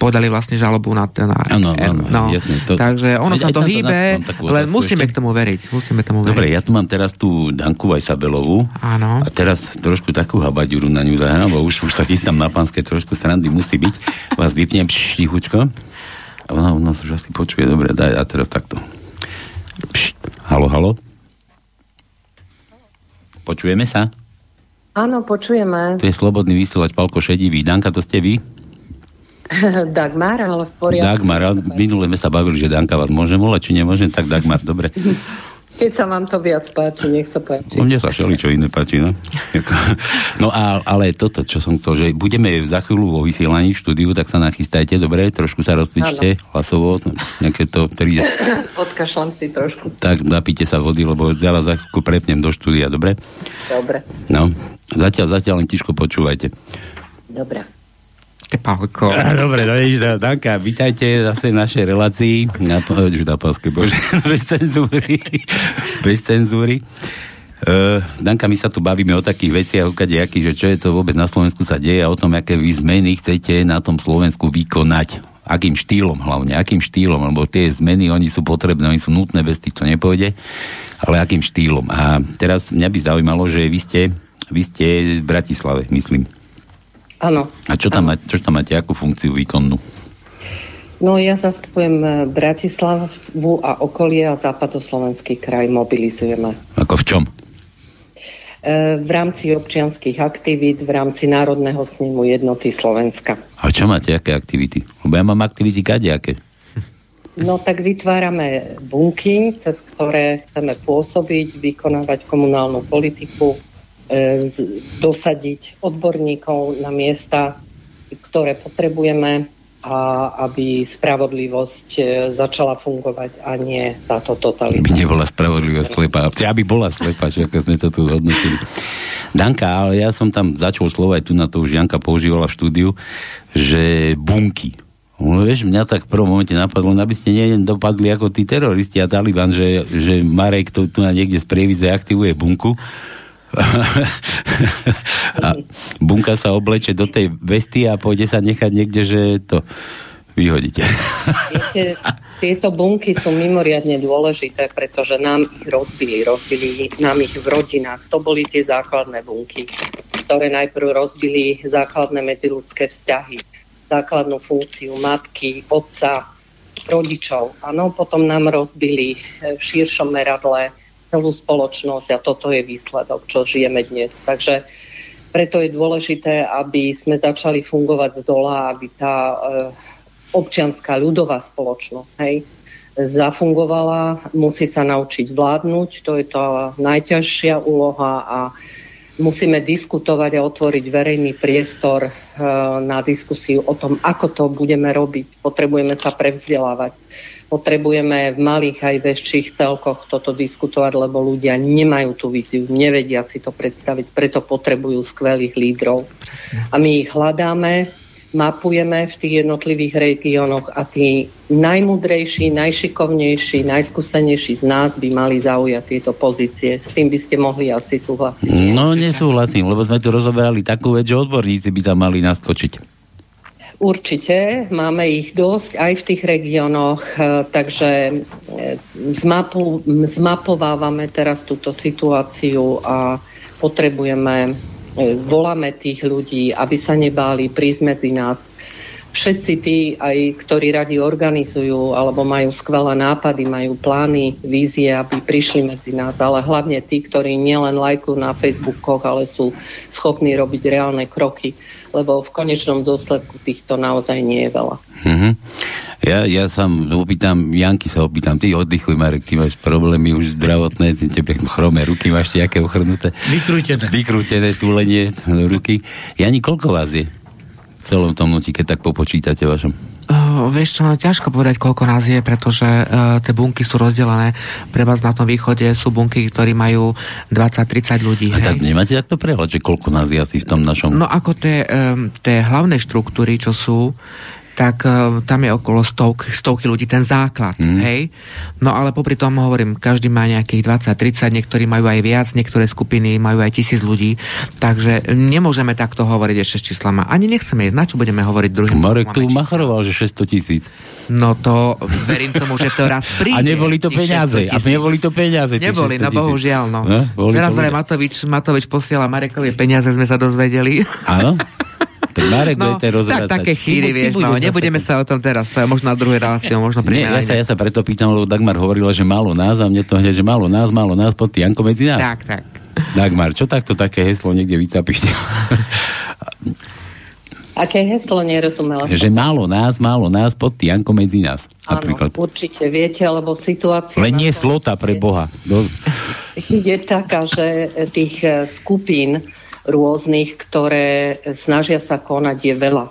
podali vlastne žalobu na ten... Áno, áno, no, jasne. To, takže ono sa to hýbe, len musíme ešte. k tomu veriť. Musíme tomu veriť. Dobre, ja tu mám teraz tú Danku Vajsabelovú. Áno. A teraz trošku takú habaďuru na ňu zahrám, bo už, už tak tam na pánske trošku srandy musí byť. Vás vypnem tichučko. A ona u nás už asi počuje. Dobre, daj a teraz takto. Pšt. Halo, halo. Počujeme sa? Áno, počujeme. To je slobodný vysielač Palko Šedivý. Danka, to ste vy? *laughs* Dagmar, ale v poriadku. Dagmar, minule sme sa bavili, že Danka vás môže volať, či nemôžem, tak Dagmar, dobre. *laughs* Keď sa vám to viac páči, nech sa páči. No, mne sa všeli, čo iné páči, no. No a, ale toto, čo som chcel, že budeme za chvíľu vo vysielaní v štúdiu, tak sa nachystajte, dobre, trošku sa rozcvičte hlasovo, nejaké to, ktorý... *laughs* Odkašľam si trošku. Tak napíte sa vody, lebo ja vás za chvíľku prepnem do štúdia, dobre? Dobre. No, zatiaľ, zatiaľ len tiško počúvajte. Dobre. Pálko. *laughs* Dobre, no vidíš, Danka, vítajte zase v našej relácii. Na, na páske, bože, *laughs* bez cenzúry. bez cenzúry. Uh, Danka, my sa tu bavíme o takých veciach, o kadejakých, že čo je to vôbec na Slovensku sa deje a o tom, aké vy zmeny chcete na tom Slovensku vykonať. Akým štýlom hlavne, akým štýlom, lebo tie zmeny, oni sú potrebné, oni sú nutné, bez tých to nepôjde, ale akým štýlom. A teraz mňa by zaujímalo, že vy ste, vy ste v Bratislave, myslím. Áno. A čo tam, máte, čo tam máte, akú funkciu výkonnú? No ja zastupujem eh, Bratislavu a okolie a západoslovenský kraj mobilizujeme. Ako v čom? Eh, v rámci občianských aktivít, v rámci Národného snimu jednoty Slovenska. A čo máte, aké aktivity? Lebo ja mám aktivity kadejaké. No tak vytvárame bunky, cez ktoré chceme pôsobiť, vykonávať komunálnu politiku, E, dosadiť odborníkov na miesta, ktoré potrebujeme a aby spravodlivosť e, začala fungovať a nie táto totalita. By nebola spravodlivosť slepá. Aby bola slepá, že ako sme to tu hodnotili. Danka, ale ja som tam začal slovo aj tu na to už Janka používala v štúdiu, že bunky. No, vieš, mňa tak v prvom momente napadlo, aby ste dopadli ako tí teroristi a Taliban, že, že Marek to tu na niekde z prievize aktivuje bunku a bunka sa obleče do tej vesty a pôjde sa nechať niekde, že to vyhodíte. Viete, Tieto bunky sú mimoriadne dôležité, pretože nám ich rozbili. Rozbili nám ich v rodinách. To boli tie základné bunky, ktoré najprv rozbili základné medziludské vzťahy, základnú funkciu matky, otca, rodičov. Áno, potom nám rozbili v širšom meradle celú spoločnosť a toto je výsledok, čo žijeme dnes. Takže preto je dôležité, aby sme začali fungovať z dola, aby tá e, občianská ľudová spoločnosť hej, zafungovala, musí sa naučiť vládnuť, to je tá najťažšia úloha a musíme diskutovať a otvoriť verejný priestor e, na diskusiu o tom, ako to budeme robiť. Potrebujeme sa prevzdelávať. Potrebujeme v malých aj väčších celkoch toto diskutovať, lebo ľudia nemajú tú víziu, nevedia si to predstaviť, preto potrebujú skvelých lídrov. A my ich hľadáme, mapujeme v tých jednotlivých regiónoch a tí najmudrejší, najšikovnejší, najskúsenejší z nás by mali zaujať tieto pozície. S tým by ste mohli asi súhlasiť. No nesúhlasím, lebo sme tu rozoberali takú vec, že odborníci by tam mali naskočiť. Určite, máme ich dosť aj v tých regiónoch, e, takže e, zmapu, zmapovávame teraz túto situáciu a potrebujeme E, voláme tých ľudí, aby sa nebáli prísť medzi nás. Všetci tí, aj ktorí radi organizujú alebo majú skvelé nápady, majú plány, vízie, aby prišli medzi nás, ale hlavne tí, ktorí nielen lajkujú na Facebookoch, ale sú schopní robiť reálne kroky, lebo v konečnom dôsledku týchto naozaj nie je veľa. Mm-hmm. Ja, ja sa opýtam, Janky sa opýtam, ty oddychuj, Marek, ty máš problémy už zdravotné, si tebe chrome ruky, máš nejaké ochrnuté. Vykrútené. Vykrútené túlenie ruky. Jani, koľko vás je? V celom tom noti, keď tak popočítate vašom. Uh, vieš čo, no, ťažko povedať, koľko nás je, pretože uh, tie bunky sú rozdelené. Pre vás na tom východe sú bunky, ktorí majú 20-30 ľudí. A hej? tak nemáte takto prehľad, že koľko nás je asi v tom našom... No ako tie, um, tie hlavné štruktúry, čo sú, tak uh, tam je okolo stovky, stovky ľudí, ten základ, mm. hej. No ale popri tom hovorím, každý má nejakých 20-30, niektorí majú aj viac, niektoré skupiny majú aj tisíc ľudí, takže nemôžeme takto hovoriť ešte s číslama. Ani nechceme ísť, na čo budeme hovoriť druhým. Marek tu macharoval, že 600 tisíc. No to, verím tomu, že to raz *laughs* príde. A neboli to peniaze. A neboli to peniaze. Neboli, no bohužiaľ, no. no Teraz Matovič, Matovič posiela Marekovi peniaze, sme sa dozvedeli. Áno? *laughs* Tak Marek no, tak také chýry, vieš, no, nebudeme sa o tom teraz, to je možno na druhej reláciu, možno pri ja sa, ja sa preto pýtam, lebo Dagmar hovorila, že málo nás a mne to hneď, že málo nás, málo nás, pod Janko medzi nás. Tak, tak. Dagmar, čo takto také heslo niekde vytapíš? *laughs* Aké heslo nerozumela? Že málo nás, málo nás, pod Janko medzi nás. Áno, určite viete, lebo situácia... Len nie slota pre Boha. Do... *laughs* Je taká, že tých eh, skupín rôznych, ktoré snažia sa konať, je veľa.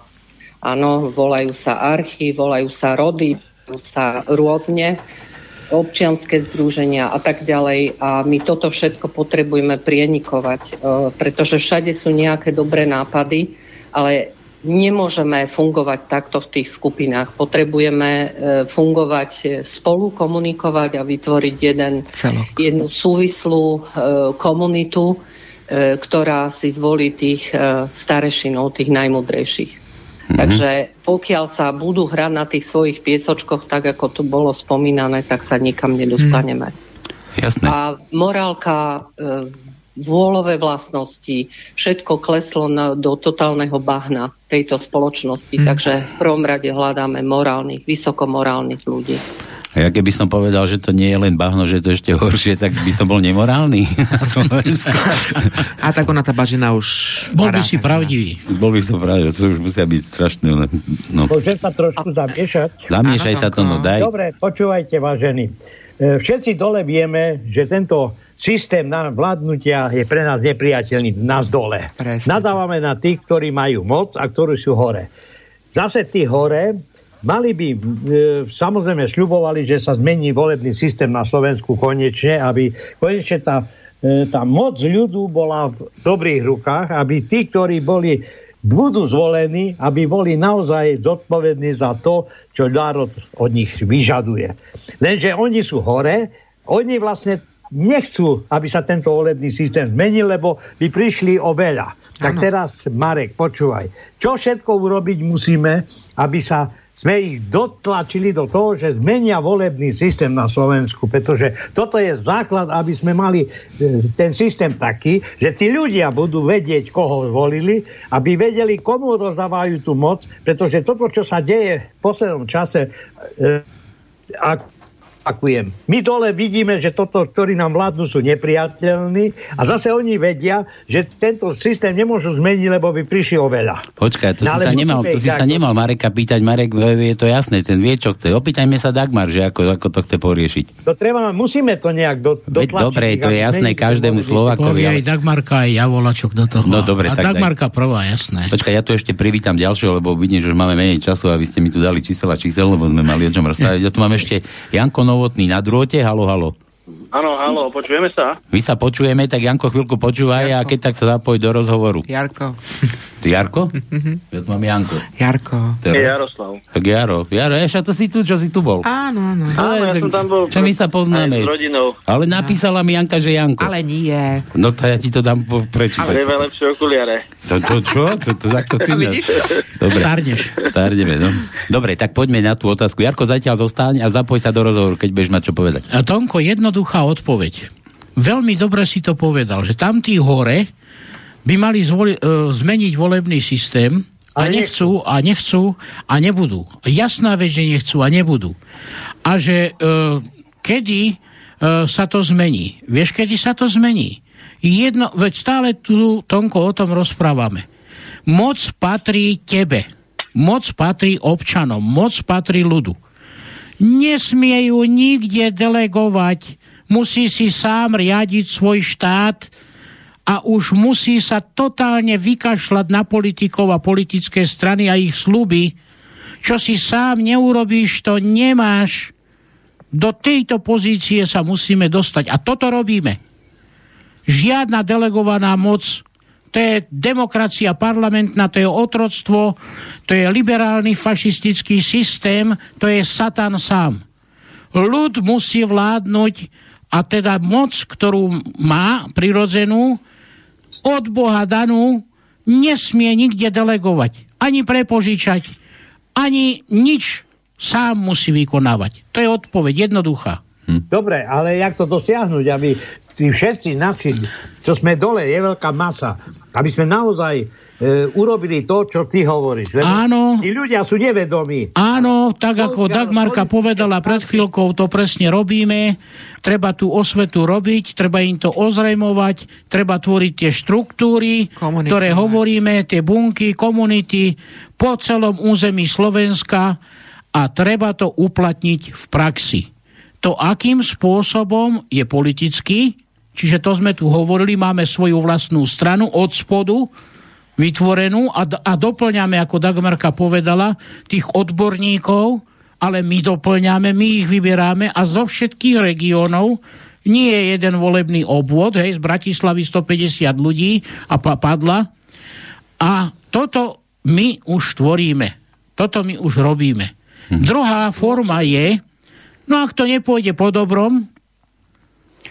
Áno, volajú sa archy, volajú sa rody, volajú sa rôzne občianské združenia a tak ďalej. A my toto všetko potrebujeme prienikovať, e, pretože všade sú nejaké dobré nápady, ale nemôžeme fungovať takto v tých skupinách. Potrebujeme e, fungovať e, spolu, komunikovať a vytvoriť jeden, jednu súvislú komunitu, ktorá si zvolí tých e, starešinov, tých najmudrejších. Mm-hmm. Takže pokiaľ sa budú hrať na tých svojich piesočkoch, tak ako tu bolo spomínané, tak sa nikam nedostaneme. Mm. Jasné. A morálka, e, vôľové vlastnosti, všetko kleslo na, do totálneho bahna tejto spoločnosti. Mm. Takže v prvom rade hľadáme morálnych, vysokomorálnych ľudí. A ja keby som povedal, že to nie je len bahno, že to je ešte horšie, tak by som bol nemorálny. *laughs* A tak ona tá bažina už... Bol by si pravdivý. Bol by som pravdivý, to už musia byť strašné. No. Môžem sa trošku zamiešať? Zamiešaj sa to, no daj. Dobre, počúvajte, vážení. E, všetci dole vieme, že tento systém na vládnutia je pre nás nepriateľný, nás dole. Presne. Nadávame na tých, ktorí majú moc a ktorí sú hore. Zase tí hore Mali by, e, samozrejme, sľubovali, že sa zmení volebný systém na Slovensku konečne, aby konečne tá, e, tá moc ľudu bola v dobrých rukách, aby tí, ktorí boli, budú zvolení, aby boli naozaj zodpovední za to, čo národ od nich vyžaduje. Lenže oni sú hore, oni vlastne nechcú, aby sa tento volebný systém zmenil, lebo by prišli o veľa. Tak teraz, Marek, počúvaj. Čo všetko urobiť musíme, aby sa sme ich dotlačili do toho, že zmenia volebný systém na Slovensku, pretože toto je základ, aby sme mali e, ten systém taký, že tí ľudia budú vedieť, koho volili, aby vedeli, komu rozdávajú tú moc, pretože toto, čo sa deje v poslednom čase, e, ak opakujem. My dole vidíme, že toto, ktorí nám vládnu, sú nepriateľní a zase oni vedia, že tento systém nemôžu zmeniť, lebo by prišli o veľa. Počkaj, to no, si, sa nemal, to si sa nemal Mareka pýtať. Marek je to jasné, ten vie, čo chce. Opýtajme sa Dagmar, že ako, ako to chce poriešiť. To treba, musíme to nejak do, dotlačiť. Dobre, to je jasné každému Slovakovi. Ale... aj Dagmarka, aj ja volačok do toho. No dobre, a tak Dagmarka daj. prvá, jasné. Počkaj, ja tu ešte privítam ďalšieho, lebo vidím, že máme menej času a vy ste mi tu dali čísel a čísel, lebo sme mali o čom rozprávať. Ja tu mám ešte Janko Novotný na drôte, halo, halo. Áno, halo, počujeme sa? My sa počujeme, tak Janko chvíľku počúvaj Jarko. a keď tak sa zapoj do rozhovoru. Jarko. Ty Jarko? ja tu mám Janko. Jarko. To je Jaroslav. Tak Jaro. Jaro, ešte to si tu, čo si tu bol. Áno, áno. Áno, ja som tam bol. Čo my sa poznáme. s rodinou. Ale napísala mi Janka, že Janko. Ale nie. No to ja ti to dám prečítať. Ale je lepšie okuliare. To, to čo? To, to, to, ty Dobre. Starneš. Starneme, no. Dobre, tak poďme na tú otázku. Jarko, zatiaľ zostaň a zapoj sa do rozhovoru, keď budeš mať čo povedať. A Tonko, jednoduchá odpoveď. Veľmi dobre si to povedal, že tam tí hore by mali zvoli, uh, zmeniť volebný systém a nechcú, a nechcú a nebudú. Jasná vec, že nechcú a nebudú. A že uh, kedy uh, sa to zmení? Vieš, kedy sa to zmení? Jedno, veď stále tu, Tonko, o tom rozprávame. Moc patrí tebe. Moc patrí občanom. Moc patrí ľudu. Nesmiejú nikde delegovať. Musí si sám riadiť svoj štát, a už musí sa totálne vykašľať na politikov a politické strany a ich sluby. Čo si sám neurobíš, to nemáš. Do tejto pozície sa musíme dostať. A toto robíme. Žiadna delegovaná moc, to je demokracia parlamentná, to je otroctvo, to je liberálny fašistický systém, to je Satan sám. Ľud musí vládnuť a teda moc, ktorú má prirodzenú, od Boha danú nesmie nikde delegovať, ani prepožičať, ani nič sám musí vykonávať. To je odpoveď jednoduchá. Hm. Dobre, ale jak to dosiahnuť, aby tí všetci naši, čo sme dole, je veľká masa, aby sme naozaj e, urobili to, čo ty hovoríš. Áno. Tí ľudia sú nevedomí. Áno, tak ako Dagmarka povedala pred chvíľkou, to presne robíme. Treba tú osvetu robiť, treba im to ozrejmovať, treba tvoriť tie štruktúry, Komunity. ktoré hovoríme, tie bunky, komunity po celom území Slovenska a treba to uplatniť v praxi. To, akým spôsobom je politický, čiže to sme tu hovorili, máme svoju vlastnú stranu od spodu, vytvorenú a, a doplňame, ako Dagmarka povedala, tých odborníkov, ale my doplňame, my ich vyberáme a zo všetkých regiónov nie je jeden volebný obvod, hej, z Bratislavy 150 ľudí a pa, padla. A toto my už tvoríme. Toto my už robíme. Hm. Druhá forma je, no ak to nepôjde po dobrom,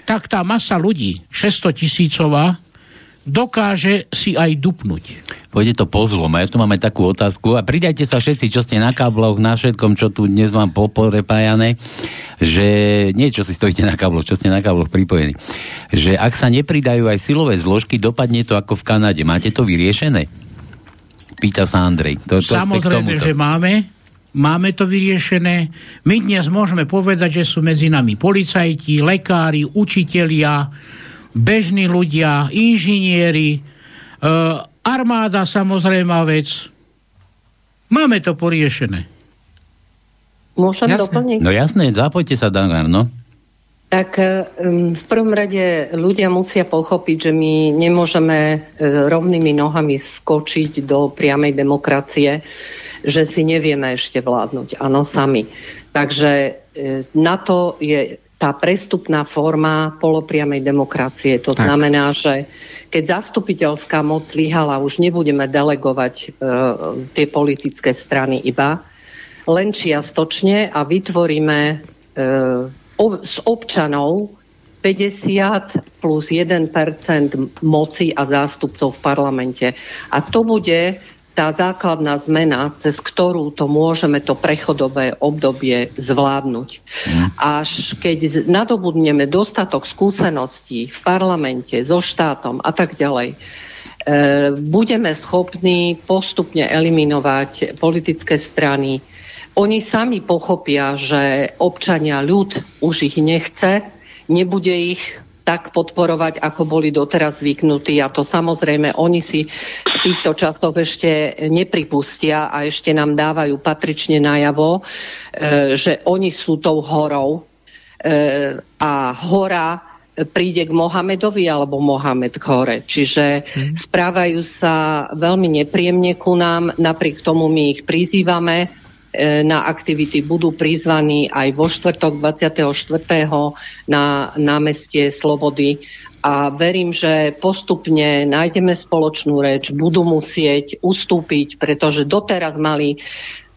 tak tá masa ľudí, 600 tisícová, dokáže si aj dupnúť. Pôjde to po zlom. A ja tu máme takú otázku. A pridajte sa všetci, čo ste na kábloch, na všetkom, čo tu dnes mám poporepájané, že nie, čo si stojíte na kábloch, čo ste na kábloch pripojení. Že ak sa nepridajú aj silové zložky, dopadne to ako v Kanade. Máte to vyriešené? Pýta sa Andrej. To, to, Samozrejme, že máme. Máme to vyriešené. My dnes môžeme povedať, že sú medzi nami policajti, lekári, učitelia, bežní ľudia, inžinieri, e, armáda samozrejme vec. Máme to poriešené. Môžem jasné. doplniť? No jasné, zapojte sa, Dangar, no. Tak um, v prvom rade ľudia musia pochopiť, že my nemôžeme uh, rovnými nohami skočiť do priamej demokracie, že si nevieme ešte vládnuť. Áno, sami. Takže uh, na to je tá prestupná forma polopriamej demokracie. To tak. znamená, že keď zastupiteľská moc zlyhala, už nebudeme delegovať e, tie politické strany iba, len čiastočne a vytvoríme e, o, z občanov 50 plus 1% moci a zástupcov v parlamente. A to bude tá základná zmena, cez ktorú to môžeme to prechodové obdobie zvládnuť. Až keď nadobudneme dostatok skúseností v parlamente, so štátom a tak ďalej, e, budeme schopní postupne eliminovať politické strany. Oni sami pochopia, že občania ľud už ich nechce, nebude ich tak podporovať, ako boli doteraz zvyknutí. A to samozrejme oni si v týchto časoch ešte nepripustia a ešte nám dávajú patrične najavo, e, že oni sú tou horou. E, a hora príde k Mohamedovi alebo Mohamed k hore. Čiže mm. správajú sa veľmi nepríjemne ku nám, napriek tomu my ich prizývame, na aktivity budú prizvaní aj vo štvrtok 24. na námestie Slobody a verím, že postupne nájdeme spoločnú reč, budú musieť ustúpiť, pretože doteraz mali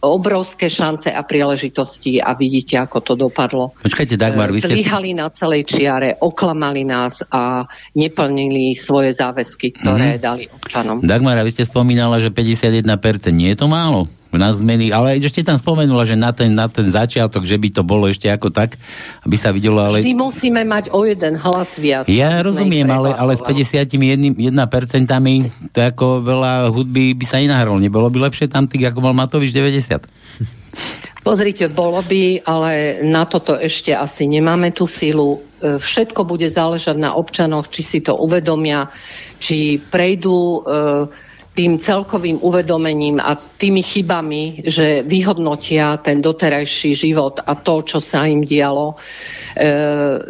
obrovské šance a príležitosti a vidíte, ako to dopadlo. Počkajte, Dagmar, vy ste... Zlyhali na celej čiare, oklamali nás a neplnili svoje záväzky, ktoré mm-hmm. dali občanom. Dagmar, vy ste spomínala, že 51% nie je to málo? Na zmeny, ale ešte tam spomenula, že na ten, na ten začiatok, že by to bolo ešte ako tak, aby sa videlo, ale... Vždy musíme mať o jeden hlas viac. Ja rozumiem, ale, ale s 51% to ako veľa hudby by sa nenahralo. Nebolo by lepšie tam tých, ako mal Matovič 90? Pozrite, bolo by, ale na toto ešte asi nemáme tú silu. E, všetko bude záležať na občanoch, či si to uvedomia, či prejdú e, tým celkovým uvedomením a tými chybami, že vyhodnotia ten doterajší život a to, čo sa im dialo, e,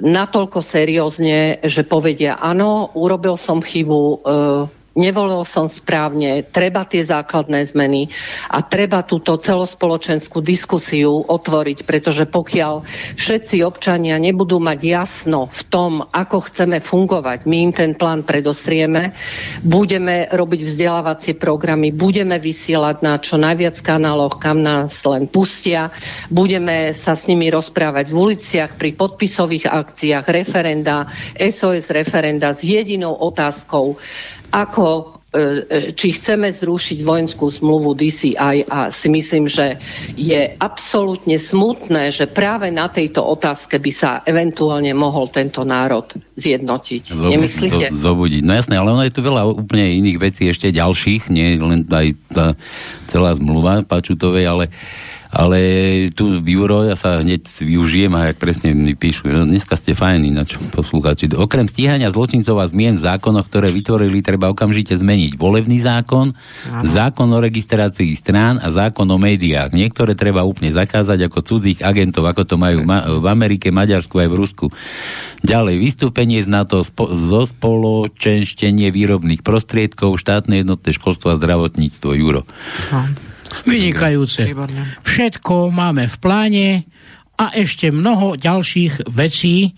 natoľko seriózne, že povedia, áno, urobil som chybu, e, nevolil som správne, treba tie základné zmeny a treba túto celospoločenskú diskusiu otvoriť, pretože pokiaľ všetci občania nebudú mať jasno v tom, ako chceme fungovať, my im ten plán predostrieme, budeme robiť vzdelávacie programy, budeme vysielať na čo najviac kanáloch, kam nás len pustia, budeme sa s nimi rozprávať v uliciach, pri podpisových akciách, referenda, SOS referenda s jedinou otázkou, ako e, e, či chceme zrušiť vojenskú zmluvu DCI a si myslím, že je absolútne smutné, že práve na tejto otázke by sa eventuálne mohol tento národ zjednotiť. Zobu- Nemyslíte? Zo- zobudiť. No jasné, ale ono je tu veľa úplne iných vecí ešte ďalších, nie len aj tá celá zmluva Pačutovej, ale ale tu Juro ja sa hneď využijem a jak presne mi píšu, no, dneska ste fajní, ináč poslúchači. Okrem stíhania zločincov a zmien v zákonoch, ktoré vytvorili, treba okamžite zmeniť volebný zákon, Aha. zákon o registrácii strán a zákon o médiách. Niektoré treba úplne zakázať ako cudzích agentov, ako to majú ma- v Amerike, Maďarsku aj v Rusku. Ďalej, vystúpenie z NATO spo- zo spoločenštenie výrobných prostriedkov, štátne jednotné školstvo a zdravotníctvo, Juro. Aha. Vynikajúce. Všetko máme v pláne a ešte mnoho ďalších vecí, e,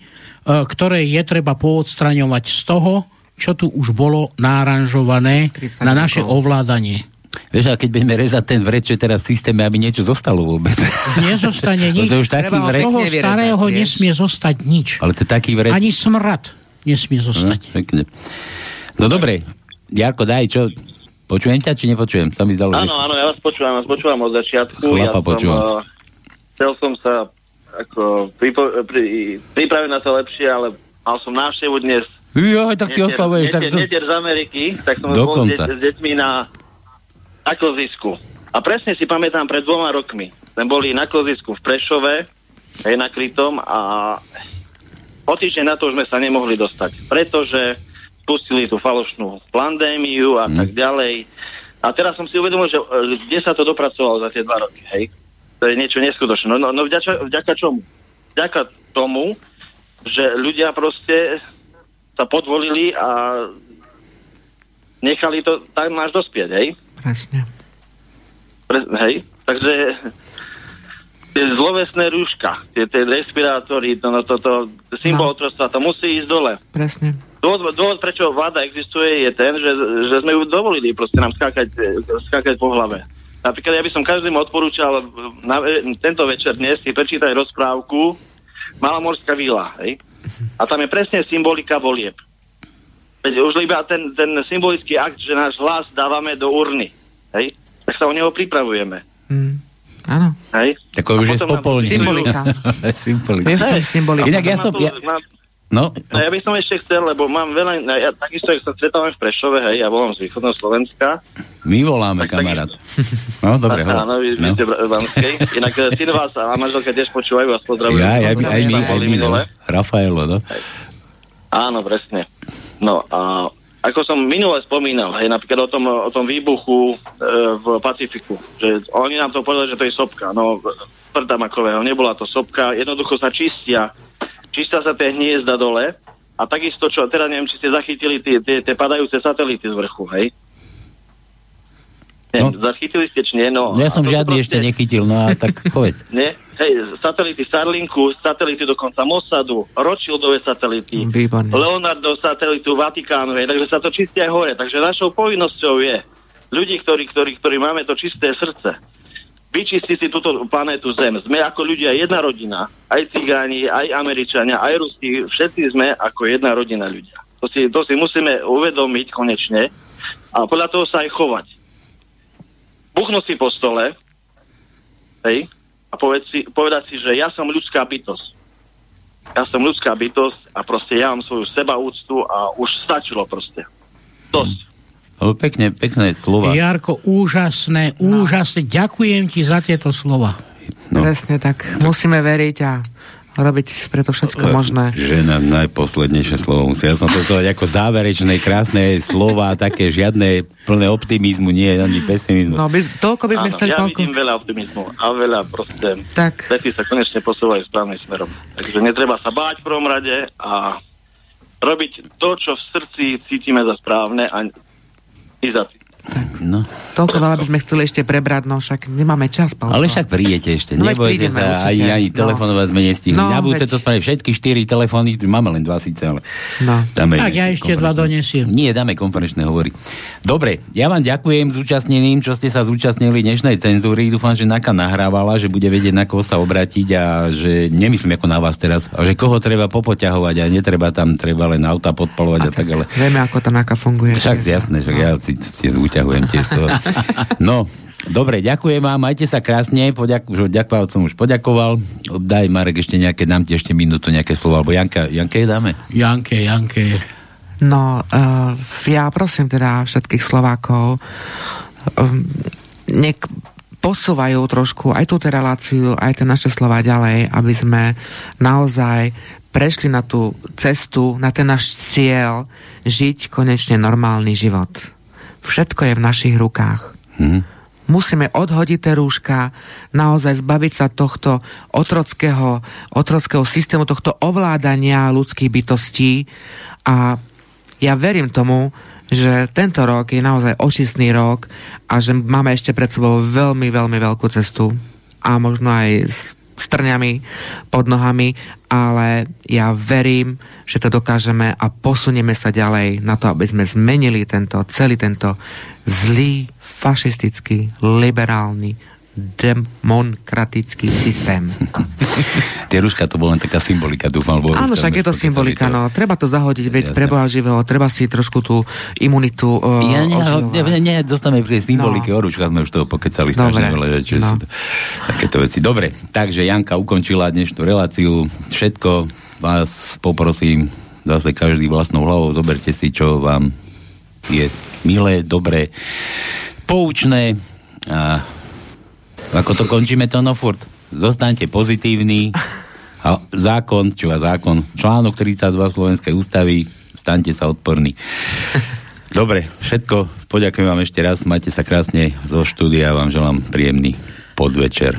ktoré je treba poodstraňovať z toho, čo tu už bolo náranžované na naše ovládanie. Vieš, a keď budeme rezať ten vred, čo teraz v systéme, aby niečo zostalo vôbec. Nezostane *laughs* nič. to už taký. Z toho starého vieš? nesmie zostať nič. Ale to je taký vred... Ani smrad nesmie zostať. No, pekne. no dobre, Jarko, daj, čo, Počujem ťa, či nepočujem? Sa mi zdalo, áno, áno, ja vás počúvam, vás počúvam od začiatku. Chlapa ja počúvam. Som, uh, chcel som sa ako pripo- pri, pripraviť na to lepšie, ale mal som návštevu dnes. Jo, tak ty oslavuješ. Netier, tak to... netier z Ameriky, tak som bol s, s deťmi na, na kozisku. A presne si pamätám pred dvoma rokmi. Sme boli na kozisku v Prešove, aj na Krytom a o týždeň na to už sme sa nemohli dostať, pretože spustili tú falošnú pandémiu a mm. tak ďalej. A teraz som si uvedomil, že e, kde sa to dopracovalo za tie dva roky, hej? To je niečo neskutočné. No, no, no vďaka, vďaka čomu? Vďaka tomu, že ľudia proste sa podvolili a nechali to tak máš dospieť, hej? Presne. Pre, hej? Takže tie zlovesné rúška, tie, tie respirátory, to, no, to, to, symbol no. to musí ísť dole. Presne. Dôvod, dôvod, prečo vláda existuje, je ten, že, že sme ju dovolili proste nám skákať, skákať po hlave. Napríklad ja by som každému odporúčal na, tento večer dnes si prečítať rozprávku Malomorská vila. Hej? A tam je presne symbolika volieb. Veď už iba ten, ten symbolický akt, že náš hlas dávame do urny. Hej? tak sa o neho pripravujeme. Mm. Áno. Hej? Tak už je spopolný. Symbolika. *laughs* symbolika. symbolika. Inak ja som... Ja, No. no ja by som ešte chcel, lebo mám veľa, ja takisto, ak sa stretávam v Prešove, hej, ja volám z východného Slovenska. My voláme, tak, kamarát. Tak, no, dobre, ho. Áno, vy, no. ste Banskej. Inak eh, syn vás a manželka tiež počúvajú, vás pozdravujú. Ja, ja, aj my, aj my, no. Rafaelo, no. Áno, presne. No a ako som minule spomínal, hej, napríklad o tom, o tom výbuchu e, v Pacifiku, že oni nám to povedali, že to je sopka. No, tvrdamakového, nebola to sopka, jednoducho sa čistia čistá sa tie hniezda dole a takisto, čo teraz neviem, či ste zachytili tie, tie, tie padajúce satelity z vrchu, hej? No. Zachytili ste, či nie? No, ja som žiadny proste... ešte nechytil, no a tak *laughs* povedz. nie? Hej, satelity Starlinku, satelity dokonca Mossadu, Rothschildové satelity, Výborné. Leonardo satelitu Vatikánu, hej, takže sa to čistí aj hore. Takže našou povinnosťou je ľudí, ktorí, ktorí, ktorí máme to čisté srdce, vyčistí si túto planétu Zem. Sme ako ľudia jedna rodina. Aj cigáni, aj Američania, aj Rusi. Všetci sme ako jedna rodina ľudia. To si, to si musíme uvedomiť konečne a podľa toho sa aj chovať. Buchnúť si po stole hej, a povedať si, povedať si, že ja som ľudská bytosť. Ja som ľudská bytosť a proste ja mám svoju sebaúctu a už stačilo proste. Dosť. Pekne, pekné slova. Jarko, úžasné, no. úžasné. Ďakujem ti za tieto slova. No. Presne tak. Musíme veriť a robiť preto všetko možné. Žena, najposlednejšie slovo musí. Ja som to povedať ako záverečné, krásne slova, také žiadne plné optimizmu, nie ani pesimizmu. No, by, toľko by sme chceli ja palko. vidím veľa optimizmu a veľa proste tak. veci sa konečne posúvajú správnym smerom. Takže netreba sa báť v prvom rade a robiť to, čo v srdci cítime za správne a tak, no. Toľko veľa by sme chceli ešte prebrať, no však nemáme čas. Paolo. Ale však prídete ešte, no, nebojte sa, ani, ani no. telefonovať sme nestihli. No, Na budúce veď... to spraviť všetky štyri telefóny, máme len dva síce, ale no. dáme Tak ja ešte dva donesiem. Nie, dáme konferenčné hovory. Dobre, ja vám ďakujem zúčastneným, čo ste sa zúčastnili dnešnej cenzúry. Dúfam, že Naka nahrávala, že bude vedieť, na koho sa obratiť a že nemyslím ako na vás teraz, a že koho treba popoťahovať a netreba tam, treba len auta podpalovať a, a tak, ale... Vieme, ako tá Naka funguje. Však jasné, že no. ja si, si uťahujem tiež to. No, dobre, ďakujem vám, majte sa krásne, poďak, už ďakoval som už poďakoval. Daj Marek ešte nejaké, dám ti ešte minútu nejaké slovo, alebo Janka, Janke dáme? Janke, Janke. No, uh, ja prosím teda všetkých Slovákov, um, nech posúvajú trošku aj túto reláciu, aj tie naše slova ďalej, aby sme naozaj prešli na tú cestu, na ten náš cieľ, žiť konečne normálny život. Všetko je v našich rukách. Hmm. Musíme odhodiť tie rúška, naozaj zbaviť sa tohto otrockého, otrockého systému, tohto ovládania ľudských bytostí a ja verím tomu, že tento rok je naozaj očistný rok a že máme ešte pred sebou veľmi, veľmi veľkú cestu a možno aj strňami pod nohami, ale ja verím, že to dokážeme a posunieme sa ďalej na to, aby sme zmenili tento, celý tento zlý, fašistický, liberálny, demokratický systém. *laughs* Tie ruška to bola len taká symbolika, dúfam. Lebo Áno, však je to symbolika, no. Treba to zahodiť, veď pre Boha živého, treba si trošku tú imunitu uh, Ja nie, nie, nie, dostaneme pri symbolike no. o ruškách, sme už toho pokecali strašne veľa, že no. sú to, takéto veci. Dobre, takže Janka ukončila dnešnú reláciu. Všetko vás poprosím, zase každý vlastnou hlavou, zoberte si, čo vám je milé, dobré, poučné a ako to končíme to no furt? Zostaňte pozitívni a zákon, čo je zákon, článok 32 Slovenskej ústavy, staňte sa odporní. Dobre, všetko, poďakujem vám ešte raz, majte sa krásne zo štúdia, vám želám príjemný podvečer.